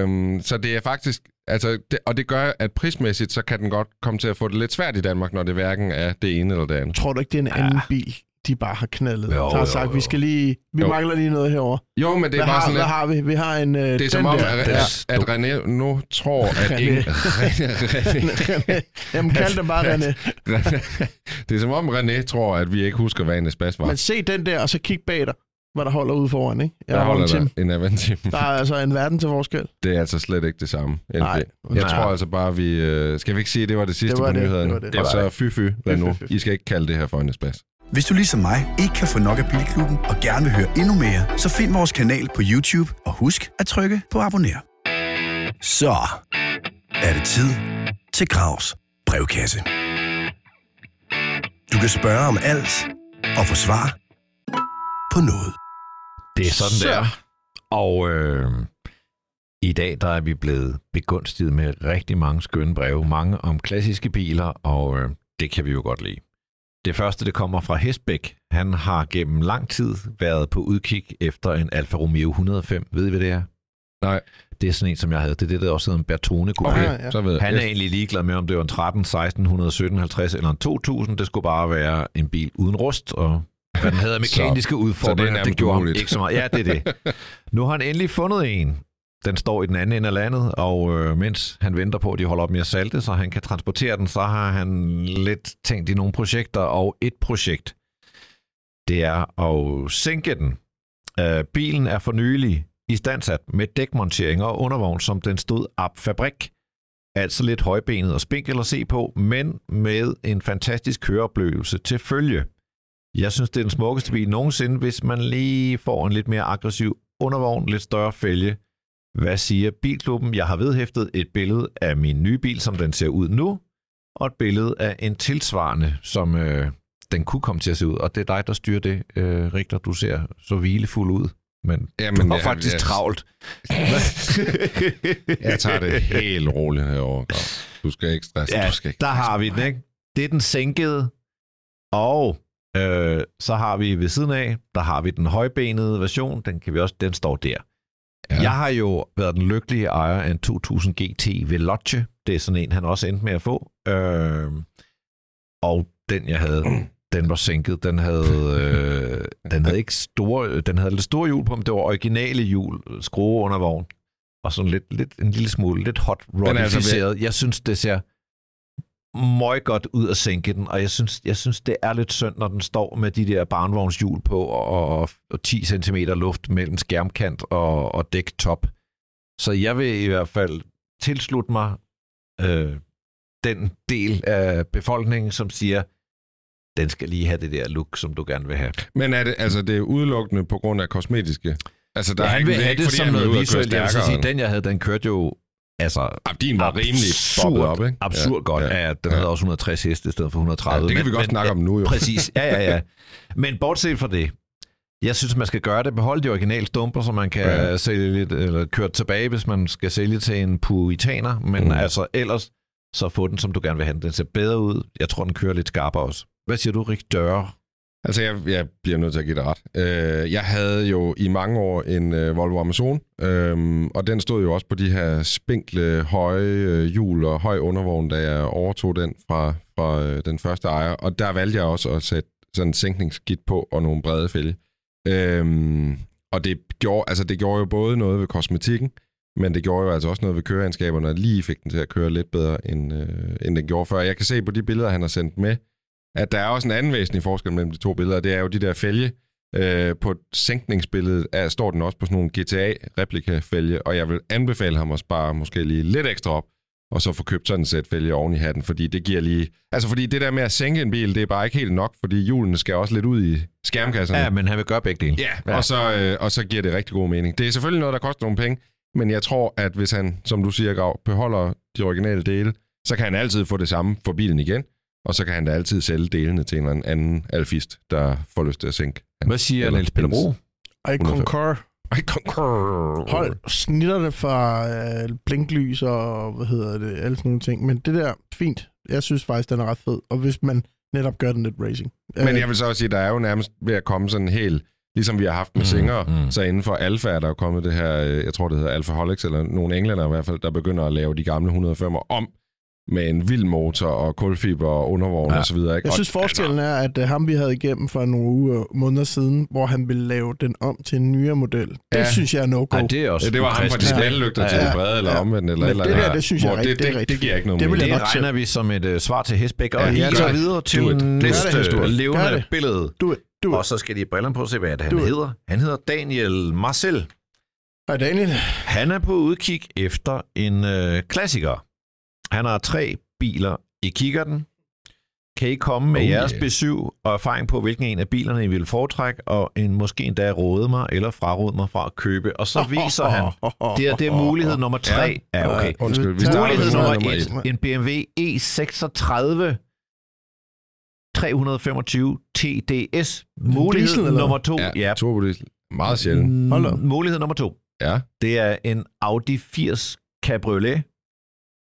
Øhm, så det er faktisk... Altså, det, og det gør, at prismæssigt, så kan den godt komme til at få det lidt svært i Danmark, når det hverken er det ene eller det andet. Tror du ikke, det er en anden bil? De bare har knaldet. Jo, Jo, har jo, sagt, jo. vi skal lige, vi Jo. mangler lige noget herovre. Jo, men det er Hvad bare har, sådan hvad har vi? Vi har en... Øh, Det er som om, der. at, at, at René nu tror, at René. ingen... *laughs* *laughs* René, Jamen, kald det bare René. *laughs* René. Det er som om René tror, at vi ikke husker, hvad en espas var. Men se den der, og så kig bag dig, hvad der holder ude foran, ikke? Jeg der holder der en Aventim. Der er altså en verden til forskel. Det er altså slet ikke det samme. Nej. Jeg Nej. tror altså bare, vi... Øh, skal vi ikke sige, at det var det sidste Det var på det, nyhederne? det var det. Og så fy fy, fy. I skal ikke kalde det her for en espas. Hvis du ligesom mig ikke kan få nok af Bilklubben og gerne vil høre endnu mere, så find vores kanal på YouTube og husk at trykke på abonner. Så er det tid til Gravs brevkasse. Du kan spørge om alt og få svar på noget. Det er sådan, Så. det er. Og øh, i dag der er vi blevet begunstiget med rigtig mange skønne breve. Mange om klassiske biler, og øh, det kan vi jo godt lide. Det første, det kommer fra Hesbæk. Han har gennem lang tid været på udkig efter en Alfa Romeo 105. Ved I, hvad det er? Nej. Det er sådan en, som jeg havde. Det er det, der også hedder en Bertone Coupé. Okay, Ja, så ved jeg. Han er egentlig ligeglad med, om det var en 13, 16, 117, 50 eller en 2000. Det skulle bare være en bil uden rust, og hvad den havde af *laughs* Så- mekaniske udfordringer, nærmest det gjorde ham umuligt. ikke så meget. Ja, det er det. *laughs* Nu har han endelig fundet en. Den står i den anden ende af landet, og øh, mens han venter på, at de holder op med at salte, så han kan transportere den, så har han lidt tænkt i nogle projekter, og et projekt, det er at sænke den. Øh, bilen er for nylig i standsat med dækmontering og undervogn, som den stod op fabrik. Altså lidt højbenet og spinkel at se på, men med en fantastisk køreoplevelse til følge. Jeg synes, det er den smukkeste bil nogensinde, hvis man lige får en lidt mere aggressiv undervogn, lidt større fælge. Hvad siger Bilklubben? Jeg har vedhæftet et billede af min nye bil, som den ser ud nu, og et billede af en tilsvarende, som øh, den kunne komme til at se ud. Og det er dig, der styrer det, øh, Rigter. Du ser så hvilefuld ud, men Jamen, du har jeg- faktisk jeg- travlt. *laughs* Jeg tager det helt roligt herovre. Du skal ikke stresse. Ja, du skal ikke der har vi den, ikke? Det er den sænkede, og øh, så har vi ved siden af, der har vi den højbenede version, den kan vi også, den står der. Ja. Jeg har jo været den lykkelige ejer af en 2000 GT Veloce. Det er sådan en, han også endte med at få. Øh, og den, jeg havde, *clears throat* den var sænket. Den havde, øh, den havde ikke store, den havde lidt store hjul på, men det var originale hjul, skrue under vogn. Og sådan lidt, lidt, en lille smule, lidt hot altså, rodificeret. Jeg synes, det ser meget godt ud at sænke den, og jeg synes, jeg synes, det er lidt synd, når den står med de der barnvognshjul på og, og, og 10 cm luft mellem skærmkant og, og dæktop. Så jeg vil i hvert fald tilslutte mig øh, den del af befolkningen, som siger, den skal lige have det der look, som du gerne vil have. Men er det, altså, det er udelukkende på grund af kosmetiske? Altså, der ja, er han ikke, vil det have ikke, det som noget visuelt. Jeg vil sige, den jeg havde, den kørte jo altså Ah, din var rimelig absurd, op, ikke? absurd Ja, godt. ja. Ja, ja, den Ja. havde også 160 heste i stedet for 130. Ja, det kan men- vi godt men- snakke om nu, jo. *laughs* Præcis, ja, ja, ja. Men bortset fra det, jeg synes, man skal gøre det. Beholde de originale stumper, så man kan Ja. ja. sælge lidt, eller køre tilbage, hvis man skal sælge til en puritaner. Men mm. altså ellers, så få den, som du gerne vil have den. Den ser bedre ud. Jeg tror, den kører lidt skarpere også. Hvad siger du, Rik Døre? Altså, jeg, jeg bliver nødt til at give dig ret. Øh, jeg havde jo i mange år en øh, Volvo Amazon, øh, og den stod jo også på de her spinkle, høje øh, hjul og høj undervogn, da jeg overtog den fra, fra øh, den første ejer. Og der valgte jeg også at sætte sådan en sænkningsskit på og nogle brede fælge. Øh, og det gjorde, altså, det gjorde jo både noget ved kosmetikken, men det gjorde jo altså også noget ved køreegenskaberne, og lige fik den til at køre lidt bedre, end, øh, end den gjorde før. Jeg kan se på de billeder, han har sendt med, at der er også en anden væsentlig forskel mellem de to billeder. Det er jo de der fælge. Øh, på sænkningsbilledet er, står den også på sådan nogle GTA-replikafælge, og jeg vil anbefale ham at spare måske lige lidt ekstra op, og så få købt sådan et sæt fælge oven i hatten, fordi det giver lige... Altså fordi det der med at sænke en bil, det er bare ikke helt nok, fordi hjulene skal også lidt ud i skærmkasserne. Ja, men han vil gøre begge dele. Ja, og så, øh, og så giver det rigtig god mening. Det er selvfølgelig noget, der koster nogle penge, men jeg tror, at hvis han, som du siger, Grav, beholder de originale dele, så kan han altid få det samme for bilen igen, og så kan han da altid sælge delene til en eller anden alfist, der får lyst til at sænke. Hvad siger Niels Peter Bro? I 105. concur. Kom, kom. Hold snitterne fra øh, blinklys og hvad hedder det, alle sådan nogle ting. Men det der, fint. Jeg synes faktisk, den er ret fed. Og hvis man netop gør den lidt racing. Men Øh, jeg vil så også sige, der er jo nærmest ved at komme sådan helt, ligesom vi har haft med Mm, Singer, mm. så inden for Alfa er der jo kommet det her, øh, jeg tror det hedder Alfa Holics, eller nogle englænder i hvert fald, der begynder at lave de gamle 105'er om med en vild motor og kulfiber og undervogn Ja. og så videre. Ikke? Jeg Og- synes, forskellen er, at uh, ham, vi havde igennem for nogle uger, måneder siden, hvor han ville lave den om til en nyere model, det Ja. synes jeg er no-go. Nej, det er også Ja, det var ham fra de smalle lygter til Ja. de brede, eller Ja. omvendt, eller Men eller det der, det synes jeg er det, rigtig- det det, det, giver ikke noget Det vil mening. jeg Det nok til. regner vi som et uh, svar til Hesbæk, og Ja, ja, ja, I det. videre til næste det. Gør levende billede. Du, du, Og så skal de brillerne på at se, hvad det, han hedder. Han hedder Daniel Marcel. Hej Daniel. Han er på udkig efter en øh, klassiker. Han har tre biler i kikkerten. Kan I komme med Oh, jeres yeah. besøg og erfaring på, hvilken en af bilerne I vil foretrække, og en, måske endda råde mig eller fraråde mig fra at købe. Og så viser han, det er, det er mulighed nummer tre. Ja, okay. Undskyld, vi Mulighed nummer et. en BMW E36 325 TDS. Mulighed diesel, nummer to. Ja, Ja, turbodiesel. Meget sjældent. Hold da. Mulighed nummer to. Ja. Det er en Audi 80 Cabriolet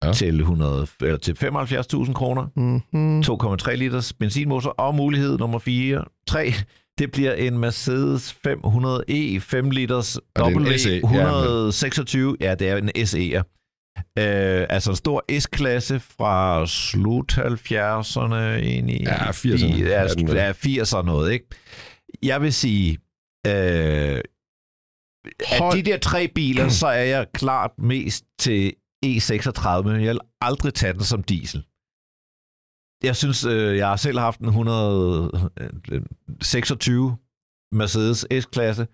Ja. til, 100, eller til 75.000 kroner. Mm-hmm. 2,3 liters benzinmotor. Og mulighed nummer 4, 3, det bliver en Mercedes 500e 5 liters Og det er en SE, ja, men- W126. Ja, det er en SE'er. Øh, altså en stor S-klasse fra slut 70'erne ind i Ja, 80'erne i- er vel. Ja, 80'erne noget, ikke? Jeg vil sige, øh, af Hold- de der tre biler, så er jeg klart mest til E36, men jeg vil aldrig tage den som diesel. Jeg synes, øh, jeg har selv haft en 126 Mercedes S-klasse.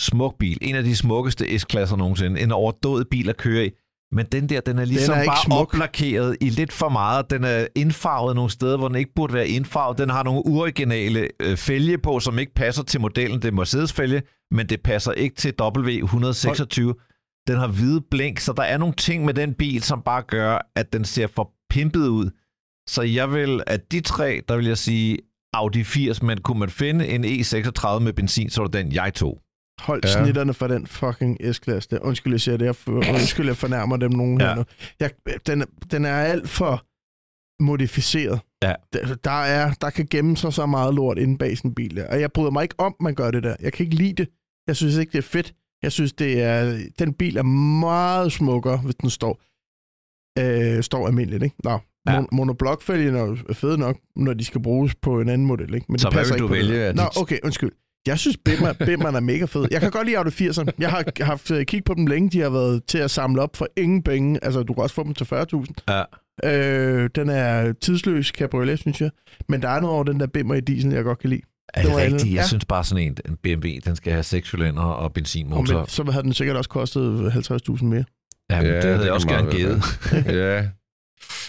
Smuk bil. En af de smukkeste S-klasser nogensinde. En overdået bil at køre i. Men den der, den er ligesom er ikke bare smuk. oplakeret i lidt for meget. Den er indfarvet nogle steder, hvor den ikke burde være indfarvet. Den har nogle uoriginale øh, fælge på, som ikke passer til modellen. Det er Mercedes-fælge, men det passer ikke til W126. Den har hvide blink, så der er nogle ting med den bil, som bare gør, at den ser for pimpet ud. Så jeg vil, at de tre, der vil jeg sige Audi 80, men kunne man finde en E36 med benzin, så var det den, jeg tog. Hold Ja. snitterne for den fucking S-klasse der. Undskyld, jeg siger det. Jeg, undskyld, jeg fornærmer dem nogen ja. Her nu. Jeg, den, er- den er alt for modificeret. Ja. Der, der, er, der kan gemme sig så meget lort inde bag sådan en bil der. Og jeg bryder mig ikke om, man gør det der. Jeg kan ikke lide det. Jeg synes ikke, det er fedt. Jeg synes, det er, den bil er meget smukkere, hvis den står, øh, står almindeligt. Ikke? Nå, Ja. ja. mon- monoblokfælgen er jo fede nok, når de skal bruges på en anden model. Ikke? Men Så det hvad passer vil ikke du det vælge Nå, okay, undskyld. Jeg synes, Bimmer, *laughs* Bimmeren er mega fed. Jeg kan godt lide Audi 80'erne. Jeg har haft øh, kig på dem længe. De har været til at samle op for ingen penge. Altså, du kan også få dem til 40.000. Ja. Øh, den er tidsløs cabriolet, synes jeg. Men der er noget over den der Bimmer i diesel, jeg godt kan lide. Er Det det rigtigt? Jeg ja. synes bare sådan en, en BMW, den skal have 6 cylinder og Og benzinmotor. men, så havde den sikkert også kostet 50.000 mere. Ja, men Ja, det havde det jeg også gerne givet. *laughs* ja.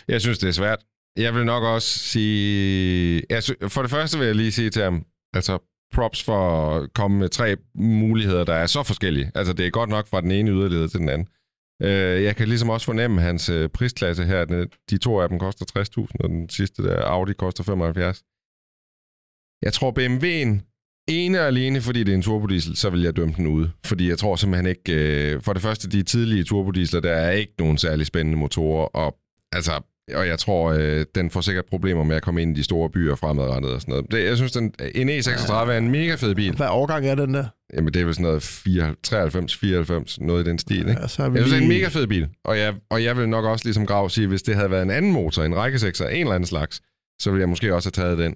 Jeg synes, det er svært. Jeg vil nok også sige... Altså, for det første vil jeg lige sige til ham, altså props for at komme med tre muligheder, der er så forskellige. Altså, det er godt nok fra den ene yderlighed til den anden. Øh, jeg kan ligesom også fornemme hans øh, prisklasse her. De to af dem koster 60.000, og den sidste der, Audi, koster 75. Jeg tror, BMW'en, ene og alene, fordi det er en turbodiesel, så vil jeg dømme den ude. Fordi jeg tror simpelthen ikke... Øh, for det første, de tidlige turbodiesler, der er ikke nogen særlig spændende motorer, og altså... Og jeg tror, øh, den får sikkert problemer med at komme ind i de store byer fremadrettet og sådan noget. Det, jeg synes, den, en E36 er en mega fed bil. Hvad årgang er den der? Jamen, det er vel sådan noget 94, 93, 94, noget i den stil, ikke? Ja, så er vi Jeg synes, det er en mega fed bil. Og jeg, og jeg vil nok også ligesom Grav sige, hvis det havde været en anden motor, en rækkesekser, en eller anden slags, så ville jeg måske også have taget den.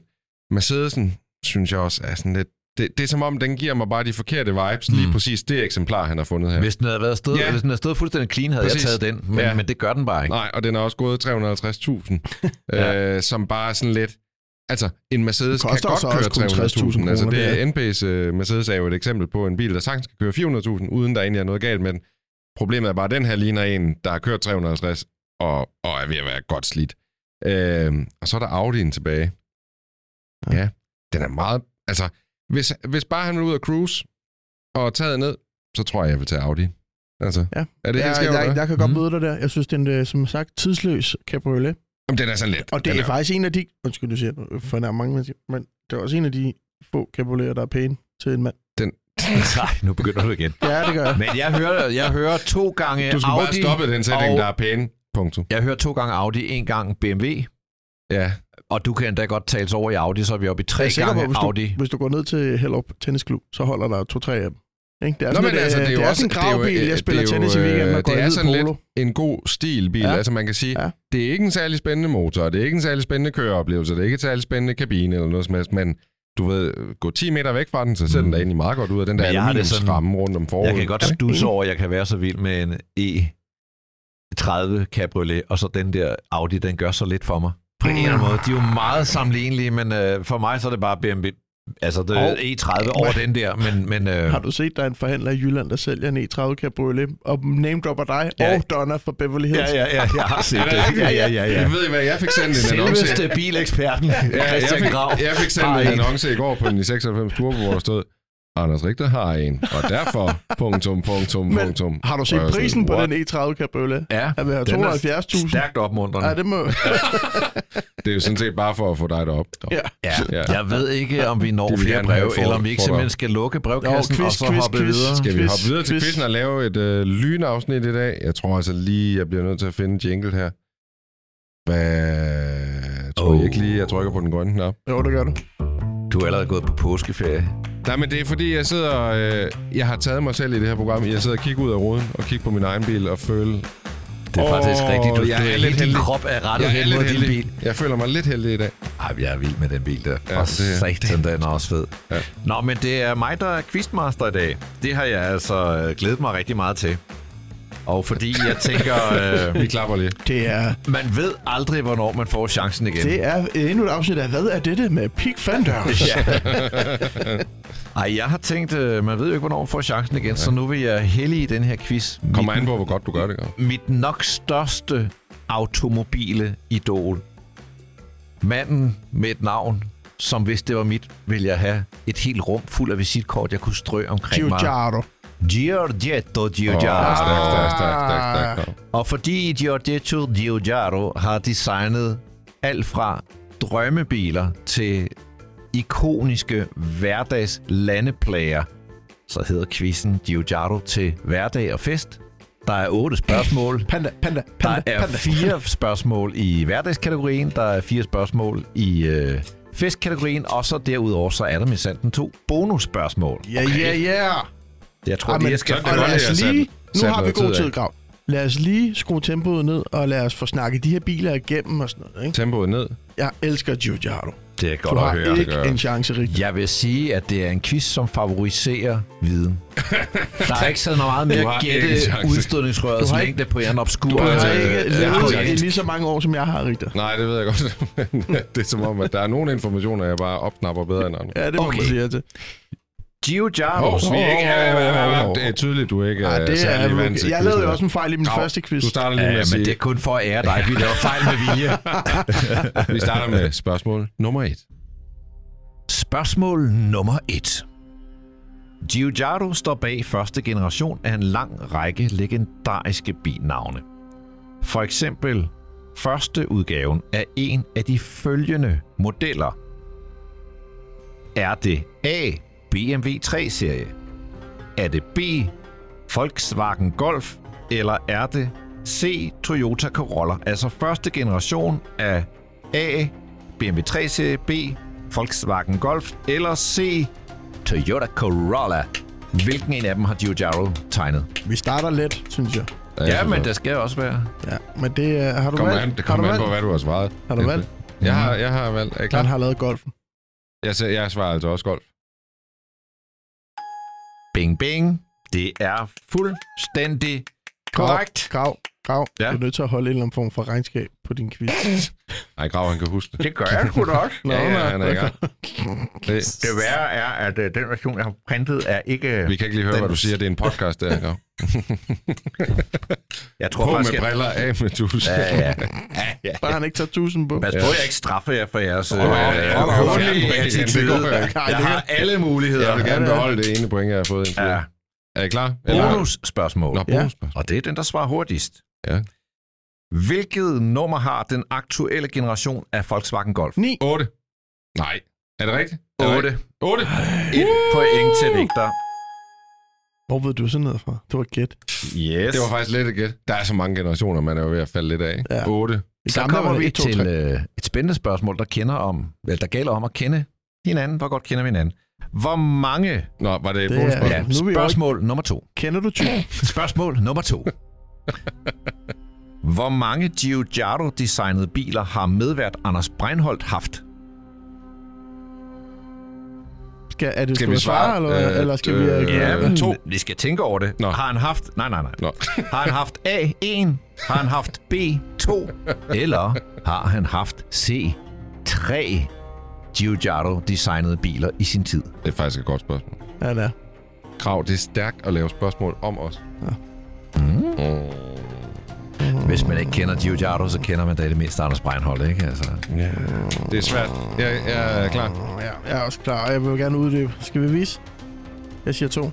Mercedesen, synes jeg også er sådan lidt... Det, det er som om, den giver mig bare de forkerte vibes, mm. lige præcis det eksemplar, han har fundet her. Hvis den havde været sted, Ja. hvis den havde stået fuldstændig clean, havde Præcis. jeg taget den. Men, Ja. men det gør den bare ikke. Nej, og den er også gået 350.000, *laughs* Ja. øh, som bare er sådan lidt... Altså, en Mercedes kan godt køre 60.000 300.000. Altså, det det er NP's uh, Mercedes er jo et eksempel på en bil, der sagtens kan køre 400.000, uden der egentlig er noget galt med den. Problemet er bare, at den her ligner en, der har kørt 350 og, og er ved at være godt slidt. Øh, og så er der Audi'en tilbage. Ja. Ja. ja, den er meget... Altså, hvis, hvis bare han vil ud og cruise og taget ned, så tror jeg, jeg vil tage Audi. Altså, Ja. er det jeg, helt skævt? jeg, jeg kan godt Mhm. møde dig der. Jeg synes, den er, som sagt, tidsløs cabriolet. Jamen, den er sådan lidt... Og det den er faktisk en af de... Undskyld, du siger, for der mange, man siger, men det er også en af de få cabrioleter, der er pæne til en mand. *laughs* Nej, nu begynder du igen. Ja, det gør jeg. Men jeg hører, jeg hører to gange Du skal Audi, bare stoppe den sætning, og- der er pæne. Punktum. Jeg hører to gange Audi, en gang BMW. Ja, Og du kan endda godt tales over i Audi, så er vi oppe i tre Jeg er sikker på, gange hvis du, Audi. hvis du går ned til Hellup Tennisklub, så holder der to-tre af dem. Ikke? Det er, Nå, sådan men lidt, altså, øh, det er det er også- en det er jo, gravbil, øh, jeg spiller det er jo, tennis i weekenden øh, og går det er sådan lidt- polo. en god stilbil. Ja. Altså man kan sige, Ja. det er ikke en særlig spændende motor, det er ikke en særlig spændende køreoplevelse, det er ikke en særlig spændende kabine eller noget som helst, men du ved, gå 10 meter væk fra den, så ser den da egentlig meget godt ud af den der Men aluminiumsramme rundt om forruden. Jeg kan godt stusse over, at jeg kan være så vild med en E30 Cabriolet, og så den der Audi, den gør så lidt for mig. På en eller anden måde. De er jo meget sammenlignelige, men øh, for mig så er det bare BMW. Altså, det er Og- E30 over den der, men... men øh, Har du set, der er en forhandler i Jylland, der sælger en E30 Cabriolet, og name dropper dig Ja. og Donna fra Beverly Hills? ja, ja, ja, jeg har set Er det. *laughs* Ja, ja, ja, ja. Jeg ved hvad, jeg fik sendt en annonce. Selveste bileksperten, Ja, jeg, Christian fik, Grav. jeg fik sendt en. annonce i går på den i 96 Turbo, hvor der stod, Anders Richter har en, og derfor, *laughs* punktum, punktum, Men punktum. har du set jeg prisen på den E30 Cabriolet? Ja, er 270.000. Stærkt opmuntrende. Ja, det må... *laughs* Det er jo sådan set bare for at få dig derop. Ja. Ja, Ja. jeg ved ikke, om vi når flere for- eller om vi ikke simpelthen skal lukke brevkassen Jo, quiz, og så quiz, hoppe quiz. videre. Skal vi Quiz, hoppe videre til quiz. quizzen og lave et øh, lynafsnit i dag? Jeg tror altså lige, jeg bliver nødt til at finde jingle her. Hvad... Tror oh. I ikke lige, jeg trykker på den grønne knap? Jo, det gør du. Du er allerede gået på påskeferie. Nej, men det er fordi, jeg sidder... Øh, jeg har taget mig selv i det her program. Jeg sidder og kigger ud af ruden og kigger på min egen bil og føler... Det er faktisk Åh, rigtigt. Du, jeg du er lidt hele din heldig. krop er rettet hen mod din heldig. bil. Jeg føler mig lidt heldig i dag. Ej, jeg er vild med den bil der. Ja, og satan, den er også fed. Ja. Nå, men det er mig, der er quizmaster i dag. Det har jeg altså øh, glædet mig rigtig meget til. Og fordi jeg tænker, *laughs* øh, Vi klapper lige. Det er, man ved aldrig, hvornår man får chancen igen. det er endnu et afsnit af, hvad er dette med Peak Fenders? *laughs* Ja. Ej, jeg har tænkt, øh, man ved jo ikke, hvornår man får chancen igen, så nu vil jeg hælde i den her quiz. Kommer Mit- an på, hvor godt du gør det, Gav. mit nok største automobile idol. Manden med et navn, som hvis det var mit, ville jeg have et helt rum fuld af visitkort, jeg kunne strø omkring mig. Giorgetto Giugiaro. stærk, stærk, stærk, stærk, stærk. Og fordi Giorgetto Giugiaro har designet alt fra drømmebiler til ikoniske hverdags landeplager, så hedder quizzen Giugiaro til hverdag og fest. Der er otte spørgsmål. *coughs* Panda, panda, Der panda, er panda. fire spørgsmål i hverdagskategorien, der er fire spørgsmål i øh, festkategorien, og så derudover så er der med sanden to bonusspørgsmål. Ja, ja, ja. Jeg tror, Ej, det men jeg skal er det Og lad at os lige... sat- Nu har vi god tid af. Grav. Lad os lige skrue tempoet ned, og lad os få snakket de her biler igennem og sådan noget. Ikke? Tempoet ned. Jeg elsker Giugiaro. Det er Du godt at har høre. ikke gør en chance, rigtig. Jeg vil sige, at det er en quiz, som favoriserer viden. Der er ikke så meget med Du at gætte udstødningsrørets Du har længde på en obskur. Du har ikke jeg har levet ikke- i lige så mange år, som jeg har, Richter. Nej, det ved jeg godt. *laughs* Men det er som om, at der er nogle informationer, jeg bare opknapper bedre end andre. Ja, det må Okay. man sige ja til. Giugiaro. Hov, vi er ikke, ja, ja, Åh. det er tydeligt, du ikke Ja, er det særlig er, vant til jeg lavede jo også en fejl i min Grav, første quiz. Du starter lige med ja, at men sige, det er kun for at ære dig. Vi laver fejl med vilje. *laughs* vi starter med spørgsmål nummer et. Spørgsmål nummer 1. Giugiaro står bag første generation af en lang række legendariske bilnavne. For eksempel første udgaven af en af de følgende modeller. Er det A. BMW 3-serie? Er det B. Volkswagen Golf? Eller er det C. Toyota Corolla? Altså første generation af A. BMW 3-serie, B. Volkswagen Golf eller C. Toyota Corolla. Hvilken en af dem har Giugiaro tegnet? Vi starter let, synes jeg. Ja, men der skal også være. Ja, men det er- har du kommer valgt? an, det kommer an valgt? på, hvad du har svaret. Har du valgt? Jeg har, jeg har valgt. Er I klar? Han har lavet golfen. Jeg, jeg svarer altså også golf. Bing, bing. Det er fuldstændig korrekt. Grav, grav. Ja. Ja. Du er nødt til at holde en eller anden form for regnskab på din quiz. *laughs* Ej, Grav, han kan huske det. Det gør jeg sgu da også. Nå, ja, ja, han er i gang. Det, Det værre er, at uh, den version, jeg har printet, er ikke... vi kan ikke lige høre, Den- hvad du siger. Det er en podcast, der, Grav. *laughs* Jeg tror På faktisk, med jeg... briller, af med tus. Ja, ja. *laughs* ja, ja. Bare han ikke tager tusind på. Pas på, jeg ikke straffer jer for jeres... øh, ja, ja, øh, ja. Ja, attitude. går jo ikke. Jeg har alle muligheder. Jeg vil gerne Ja, det er- beholde det ene point, jeg har fået indtil Ja. Er I klar? Bonusspørgsmål. Nå, Ja. bonusspørgsmål. Og det er den, der svarer hurtigst. Ja. Hvilket nummer har den aktuelle generation af Volkswagen Golf? 9. 8. Nej. Er det rigtigt? Er det 8. rigtigt? 8. Et point til Victor. Hvor ved du sådan noget fra? Det var gæt. Yes. Det var faktisk lidt et gæt. Der er så mange generationer, man er jo ved at falde lidt af. Ja. 8. I Så kommer vi 1, 2, til 3. øh, et spændende spørgsmål, der kender om, eller der gælder om at kende hinanden. Hvor godt kender vi hinanden? Hvor mange... Nå, var det et Det er- bonusspørgsmål? Ja, spørgsmål nummer to. Kender du typen? Spørgsmål nummer to. *laughs* Hvor mange Giugiaro-designede biler har medvært Anders Breinholt haft? Skal, er det, Skal skal vi svare, eller, Øh, eller skal vi... øh, Øh, Ja, Øh, men to. vi skal tænke over det. Nå. Har han haft... Nej, nej, nej. Nå. *laughs* Har han haft A1? Har han haft B2? Eller har han haft C3 Giugiaro-designede biler i sin tid? Det er faktisk et godt spørgsmål. ja, det er. Krav, det er stærkt at lave spørgsmål om os. Mm. Mm. Hvis man ikke kender Giugiaro, så kender man da i det mindste Anders Breinholt, ikke? Altså, Ja, det er svært. Jeg, jeg er klar. Ja, jeg er også klar, og jeg vil gerne uddybe. Skal vi vise? Jeg siger to.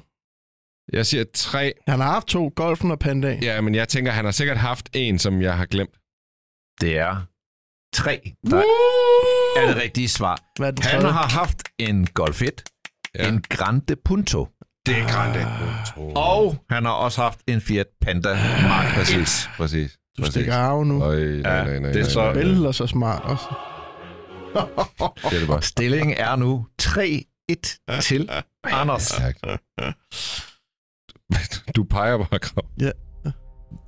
Jeg siger tre. Han har haft to, Golfen og Pandaen. Ja, men jeg tænker, han har sikkert haft en, som jeg har glemt. det er 3, der er det rigtige svar. Hvad er den Han har haft en Golf 1, Ja. ja. en Grande Punto, Det er grande. og han har også haft en Fiat Panda Mark Præcis, præcis. Du præcis. stikker af nu. Øj, nej, Ja, nej, nej, nej, det er så-. Billeder så smart også. Det er det bare. Stillingen er nu 3-1 til Anders. Du peger bare, Krav.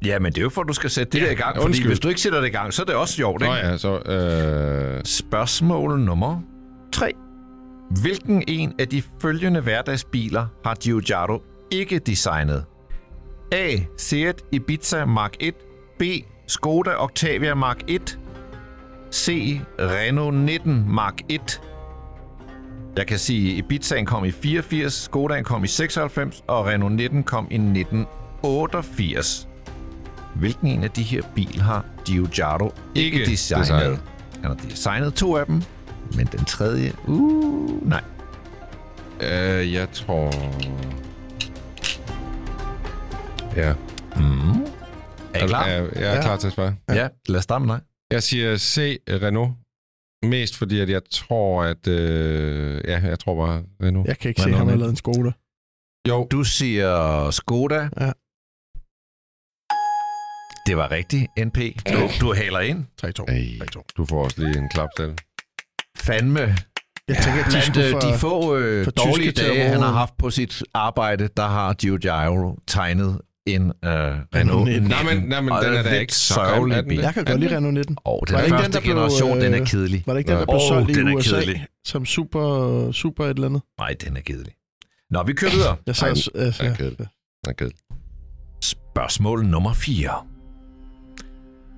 Ja, men det er jo for, at du skal sætte det Ja, der i gang. Fordi undskyld. hvis du ikke sætter det i gang, så er det også sjovt, Nå ikke? ja, så... Øh... Spørgsmål nummer 3. Hvilken en af de følgende hverdagsbiler har Giugiaro ikke designet? A. Seat Ibiza Mark 1. B. Skoda Octavia Mark 1. C. Renault 19 Mark 1. Jeg kan sige, at Ibizaen kom i 84, Skodaen kom i 96, og Renault 19 kom i 1988. Hvilken en af de her biler har Giugiaro ikke, Ikke designet? designet. Han har designet to af dem, men den tredje, uh, nej. Øh, jeg tror... Ja. Mm. Er I klar? Jeg, jeg er Ja. klar til at svare. Ja, lad os starte med dig. Jeg siger C, Renault. Mest fordi, at jeg tror, at... Øh, ja, jeg tror bare Renault. Jeg kan ikke Hvad se, at han har lavet en Skoda. Jo, Du siger Skoda. Ja. Det var rigtigt, NP. Du, du haler ind. 3-2. Ej, 3-2. du får også lige en klap til. Fandme. Jeg tænker, at de Blandt øh, for... de få øh, for dårlige dage, han har haft på sit arbejde, der har Giugiaro tegnet en øh, Renault 19. Nej, men, nej, men den er da ikke så grim, er? Jeg kan Er godt lide den Renault 19. Og den Var det ikke den, første der blev, generation, den er øh, kedelig. Var det ikke den, der blev Åh, solgt i den er USA kedelig. som super, super et eller andet? Nej, den er kedelig. Nå, vi kører videre. Jeg sad, Ej, altså, den er kedelig. Den er kedelig. Spørgsmål nummer 4.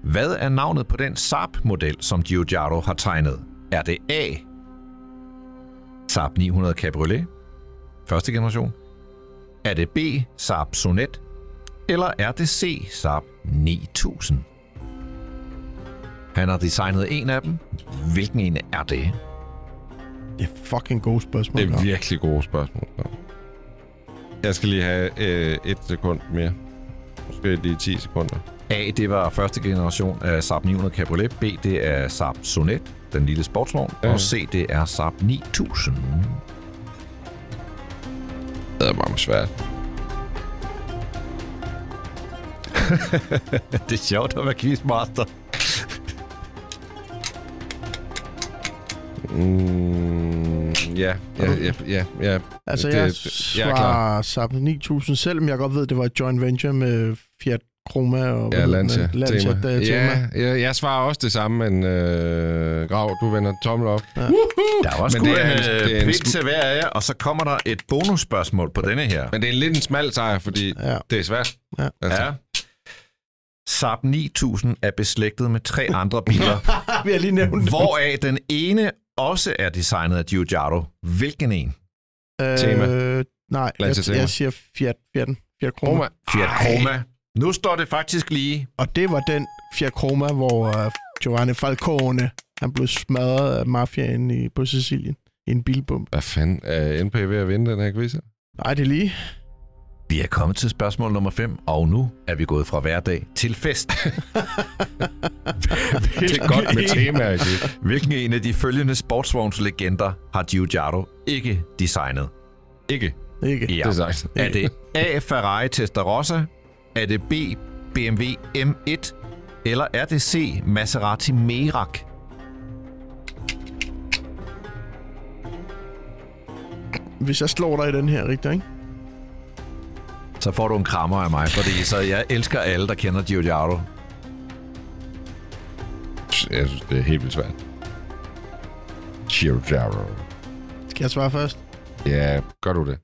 Hvad er navnet på den Saab-model, som Giugiaro har tegnet? Er det A. Saab 900 Cabriolet, første generation? Er det B. Saab Sonet? Eller er det C. Saab 9000? Han har designet en af dem. Hvilken en er det? det er fucking gode spørgsmål. Det er virkelig gode spørgsmål. Jeg skal lige have øh, et sekund mere. Måske lige 10 sekunder. A, det var første generation af Saab 900 Cabriolet. B, det er Saab Sonet, den lille sportsvogn. Ja. Og C, det er Saab 9000. Det er bare svært. *laughs* det er sjovt at være quizmaster. Mm, ja, ja, ja, ja, ja. Altså, Det- jeg er svarer Saab 9000, selvom jeg godt ved, det var et joint venture med Fiat Chroma og Ja, Lancia. Lancia tema. tema. Ja, jeg, jeg svarer også det samme, men øh, Grav, du vender tommel op. Der var sgu Men en, det er en- det er en til hver af jer, og så kommer der et bonusspørgsmål på denne her. Men det er en lidt en smal sejr, fordi Ja. det er svært. Ja. Altså. Ja. Saab 9000 er beslægtet med tre andre biler, *laughs* Vi har lige nævnt det. hvoraf den ene også er designet af Giugiaro. Hvilken en? Tema. Øh, nej, Lancia jeg, Tema. jeg siger Fiat, Fiat, Fiat Chroma. Roma. Fiat Chroma. Nu står det faktisk lige Og det var den Fiat Chroma, hvor uh, Giovanni Falcone han blev smadret af mafiaen i, på Sicilien i en bilbombe. Hvad fanden er NP ved at vinde den her quiz? Nej, det er lige. Vi er kommet til spørgsmål nummer 5, og nu er vi gået fra hverdag til fest. *laughs* Det er godt med temaer, ikke? Hvilken en af de følgende sportsvognslegender har Giugiaro ikke designet? Ikke. Ikke. Ja. Det er sagt. Er det A. Ferrari Testarossa? Er det B. BMW M1? Eller er det C. Maserati Merak? hvis jeg slår dig i den her, Rigtig, ikke? Så får du en krammer af mig, fordi så jeg elsker alle, der kender Giugiaro. Jeg synes, det er helt vildt svært. Giugiaro. Skal jeg svare først? Ja, gør du det?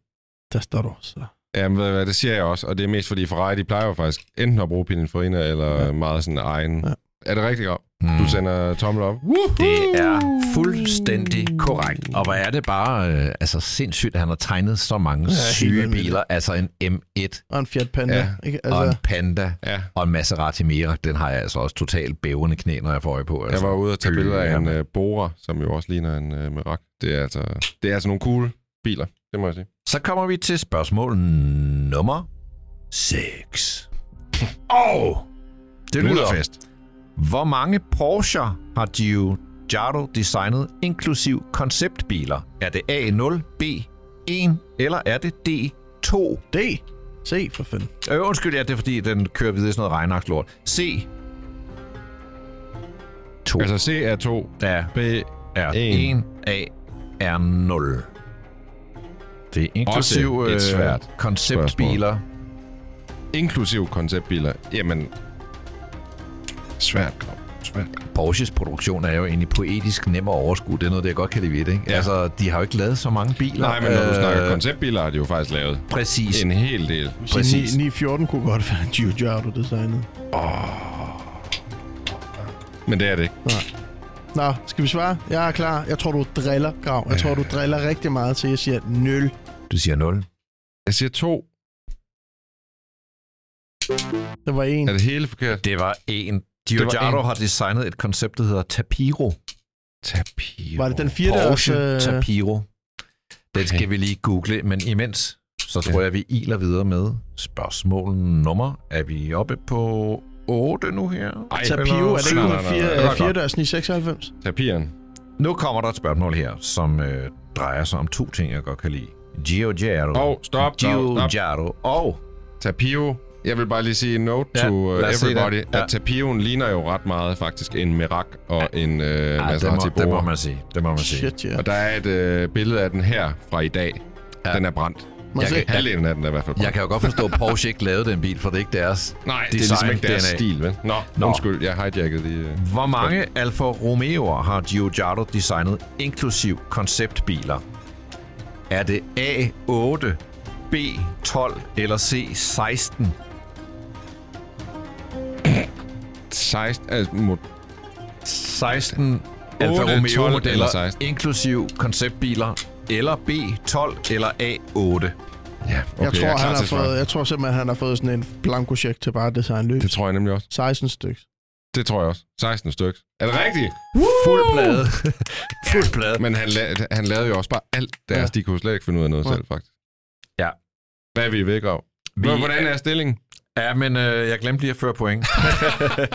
Der står du så. Jamen, ved hvad, det siger jeg også, og det er mest fordi Ferrari, de plejer jo faktisk enten at bruge Pininfarina, eller ja. meget sådan egen. Ja. Er det rigtigt godt? Mm. Du sender tommel op? Det er fuldstændig korrekt. Og hvor er det bare øh, altså sindssygt, at han har tegnet så mange Ja, syge biler. Altså en M1 Og en Fiat Panda, Ja. ikke? altså... og en Altså, Panda Ja. og en Maserati Mira. Den har jeg altså også totalt bævende knæ, når jeg får øje på. Jeg Altså. var ude og tage billeder af en uh, Bora, som jo også ligner en uh, Merak. Det er, altså, det er altså nogle cool biler, det må jeg sige. Så kommer vi til spørgsmål nummer 6. Og det Nu er lyder der fest. Hvor mange Porsche har Giugiaro designet, inklusiv konceptbiler? Er det A0, B1 eller er det D2? D. C for fanden. Øh, undskyld, ja, det er fordi, den kører videre i sådan noget regnaktslort. C. 2 Altså C er 2, er, B er en. 1, A er 0. Det er inklusiv Også et øh, svært konceptbiler. inklusiv konceptbiler. Jamen, svært. Svært. Porsches produktion er jo egentlig poetisk nem at overskue. Det er noget, det jeg godt kan lide ved det. Ikke? Ja. Altså, de har jo ikke lavet så mange biler. Nej, men når du Øh, snakker konceptbiler, har de jo faktisk lavet Præcis. en hel del. Præcis. 914 kunne godt være en Giugiaro designet. Men det er det ikke. Nå, skal vi svare? Jeg er klar. Jeg tror, du driller, Grav. Jeg tror, du driller rigtig meget til, jeg siger 0. Du siger 0. Jeg siger 2. Det var 1. Er det hele forkert? Det var en. var Giugiaro en. har designet et koncept, der hedder Tapiro. Tapir. Var det den fjerde Porsche også? øh, Tapiro. Den skal Okay. vi lige google, men imens, så tror Ja. jeg, vi iler videre med spørgsmål nummer. Er vi oppe på 8 nu her? Ej, Tapio, er det ikke Nej, noget nej, nej, nej. Det var 4 godt. dørs 996? Tapiren. Nu kommer der et spørgsmål her, som øh, drejer sig om to ting, jeg godt kan lide. Giugiaro. Åh, stop, stop, stop. Giugiaro. Og Tapio. Jeg vil bare lige sige note Ja, to uh, everybody, det. Ja. at Tapioen ligner jo ret meget faktisk en Merak og en uh, Ej, det, Maserati må, det må man sige. Det må man sige. Shit, ja. Og der er et uh, billede af den her fra i dag. Ja. Den er brændt. Jeg kan- Halvdelen af den er i hvert fald brændt. Jeg kan jo godt forstå, at Porsche ikke lavede den bil, for det er ikke deres. Nej, det er design ligesom ikke deres DNA. stil, vel? Nå, Nå. Undskyld, jeg hijackede lige. Hvor mange Alfa Romeo'er har Giugiaro designet, inklusiv konceptbiler? Er det A8, B12 eller C16? 16, altså, må, 16 Alfa 8, Romeo 12 eller modeller, 16. inklusiv konceptbiler, eller B12 eller A8. ja, okay, Jeg tror, jeg er klar han har til fået, jeg tror simpelthen, han har fået sådan en blanko check til bare at designe løs. Det tror jeg nemlig også. 16 stykker. Det tror jeg også. 16 stykker. Er det rigtigt? Fuld plade. *laughs* Fuld plade. Men han, la- han lavede jo også bare alt deres. Ja. De kunne slet ikke finde ud af noget Ja. selv, faktisk. Ja. Hvad er vi ved, Grav? Vi-. Hvordan er stillingen? Ja, men øh, jeg glemte lige at føre point.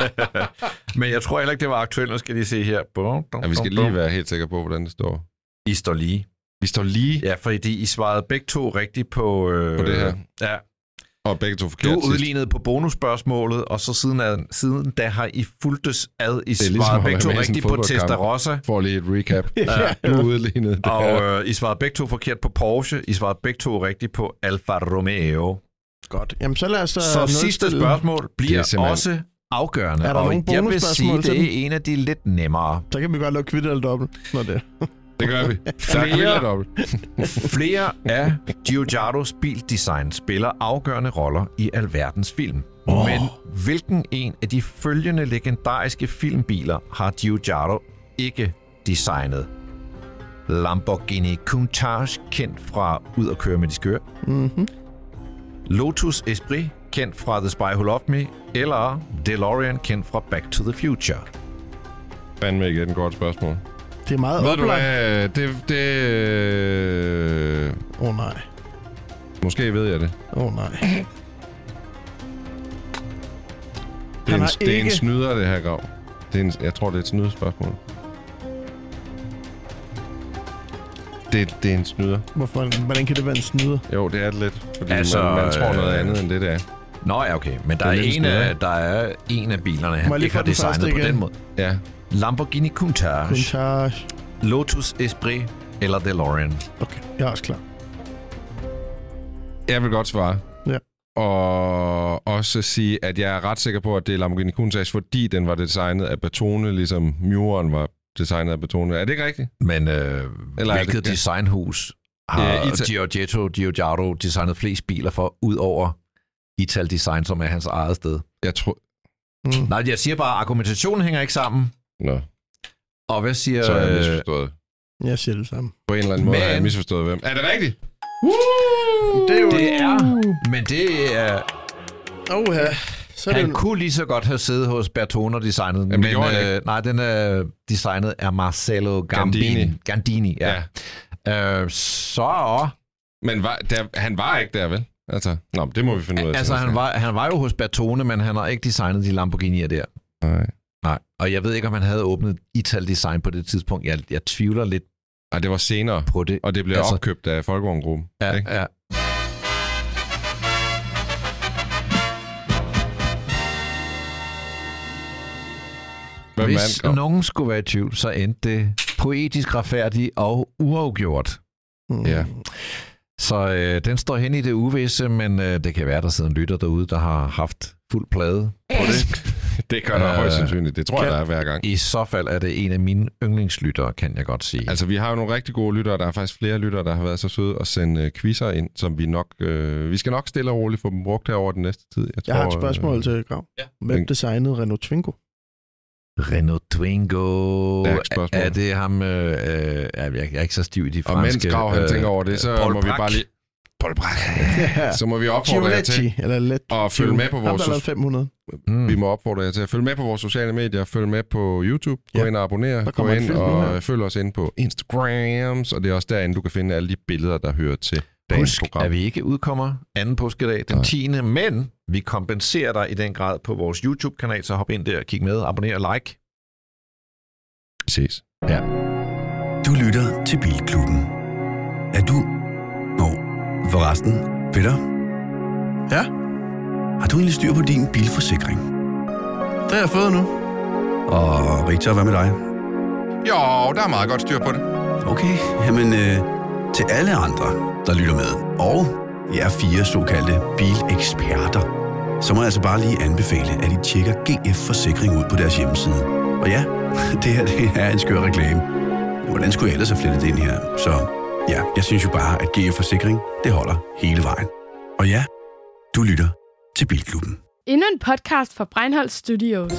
*laughs* men jeg tror heller ikke, det var aktuelt. Nu skal lige se her. Bum, bum, Ja, vi skal bum. lige være helt sikre på, hvordan det står. I står lige. Vi står lige Ja, fordi I svarede begge to rigtigt på... Øh, På det her. Ja, og begge to du forkert sidst. udlignede på bonusspørgsmålet, og så siden, ad, siden da har I fulgtes ad. I ligesom svarede at begge to rigtigt på. Testarossa. Får lige et recap. *laughs* Ja. Du udlignede det Og øh, I svarede begge to forkert på Porsche. I svarede begge to rigtigt på Alfa Romeo. Godt. Jamen, så lad os... uh, Så sidste spørgsmål bliver er simpelthen- også afgørende. Er der og nogle jeg vil sige, bonusspørgsmål til det er en af de lidt nemmere. Så kan vi godt lave kvitt eller dobbelt. Nå, det. Det gør vi. *laughs* Er Flere-. Flere af Giugiaros bildesign spiller afgørende roller i alverdens film. Oh. Men hvilken en af de følgende legendariske filmbiler har Giugiaro ikke designet? Lamborghini Countach, kendt fra Ud at køre med de skøre. Mm-hmm. Lotus Esprit, kendt fra The Spy Who Loved Me. Eller DeLorean, kendt fra Back to the Future. Fandme ikke et godt spørgsmål. Det er meget Ved du oplagt. hvad? Det... det øh, Åh oh, nej. måske ved jeg det. Åh oh, nej. Det er, en, det er en snyder, det her, Grav. Det er en, jeg tror, det er et snydespørgsmål. Det, det er en snyder. Hvorfor, hvordan kan det være en snyder? Jo, det er det lidt. Fordi Altså, man, man tror noget øh, andet, end det, det er. Nå ja, okay. Men der Det er, er en af, der er en af bilerne, han lige ikke har designet på igen? den måde. Ja. Lamborghini Countach, Countach. Lotus Esprit eller DeLorean. Okay, jeg er også klar. Jeg vil godt svare. Ja. Og også sige, at jeg er ret sikker på, at det er Lamborghini Countach, fordi den var designet af Batone, ligesom Muren var designet af Batone. Er det ikke rigtigt? Men øh, Eller er hvilket det- designhus har ja, Ita- Giorgetto Giugiaro designet flest biler for, ud over Ital Design, som er hans eget sted? Jeg tror... Mm. Nej, jeg siger bare, at argumentationen hænger ikke sammen. Nå, Og hvad siger... så har jeg øh, misforstået. Jeg siger det samme. På en eller anden måde Men- har jeg misforstået hvem. Er det rigtigt? Det er jo... Det er, men det er... Oh, ja. Så er det Han jo... kunne lige så godt have siddet hos Bertone og designet den, Jamen, det men øh, nej, den er designet af Marcello Gambini. Gandini. Gandini, ja. ja. Øh, så... Men var, der, han var ikke der, vel? Altså, nå, men det må vi finde ud af. Altså, han var, han var jo hos Bertone, men han har ikke designet de Lamborghini'er der. Nej. Nej, og jeg ved ikke, om han havde åbnet Ital Design på det tidspunkt. Jeg, jeg tvivler lidt Nej, det var senere. på det. Og det blev Altså- opkøbt af Folkevogngruppen. Ja, ikke? ja. Hvem Hvis? Nå, nogen skulle være i tvivl, så endte det poetisk retfærdigt og uafgjort. Mm. Ja. Så øh, den står hen i det uvisse, men øh, det kan være, der sidder en lytter derude, der har haft fuld plade på det. Det gør der Øh, højst sandsynligt. Det tror jeg, kan- der er hver gang. I så fald er det en af mine yndlingslyttere, kan jeg godt sige. Altså, vi har jo nogle rigtig gode lyttere. Der er faktisk flere lyttere, der har været så søde at sende øh, quizzer ind, som vi nok... Øh, vi skal nok stille og roligt få dem brugt her over den næste tid. Jeg, Jeg har et tror, spørgsmål øh, til Grav. Ja. Hvem designede Renault Twingo? Renault Twingo. Stærkt spørgsmål. Er det ham... Øh, øh, jeg, jeg er ikke så stiv i de Og franske... mens Grav han øh, tænker over det, så Paul må vi bare lige... Ja. Så må vi opfordre jer til Gioletti, eller Let. at følge med på Ham, vores... lavede 500. Mm. Vi må opfordre jer til at følge med på vores sociale medier, følge med på YouTube, gå Ja. ind og abonnere, Der gå ind og følg os ind på Instagrams, og det er også derinde, du kan finde alle de billeder, der hører til dagens Husk, program. at vi ikke udkommer anden påskedag den Nej. 10. Men vi kompenserer dig i den grad på vores YouTube-kanal, så hop ind der, kig med, abonner og like. ses. Du lytter til Bilklubben. Er du... Forresten, Peter? Ja? Har du egentlig styr på din bilforsikring? Det har jeg fået nu. Og Richard, hvad med dig? Jo, der er meget godt styr på det. Okay, jamen øh, til alle andre, der lytter med, og jer fire såkaldte bileksperter, så må jeg altså bare lige anbefale, at I tjekker GF Forsikring ud på deres hjemmeside. Og ja, *laughs* det her det er en skør reklame. Hvordan skulle jeg ellers have flettet det ind her? Så ja, jeg synes jo bare, at GF Forsikring, det holder hele vejen. Og ja, du lytter til Bilklubben. Endnu en podcast fra Breinholt Studios.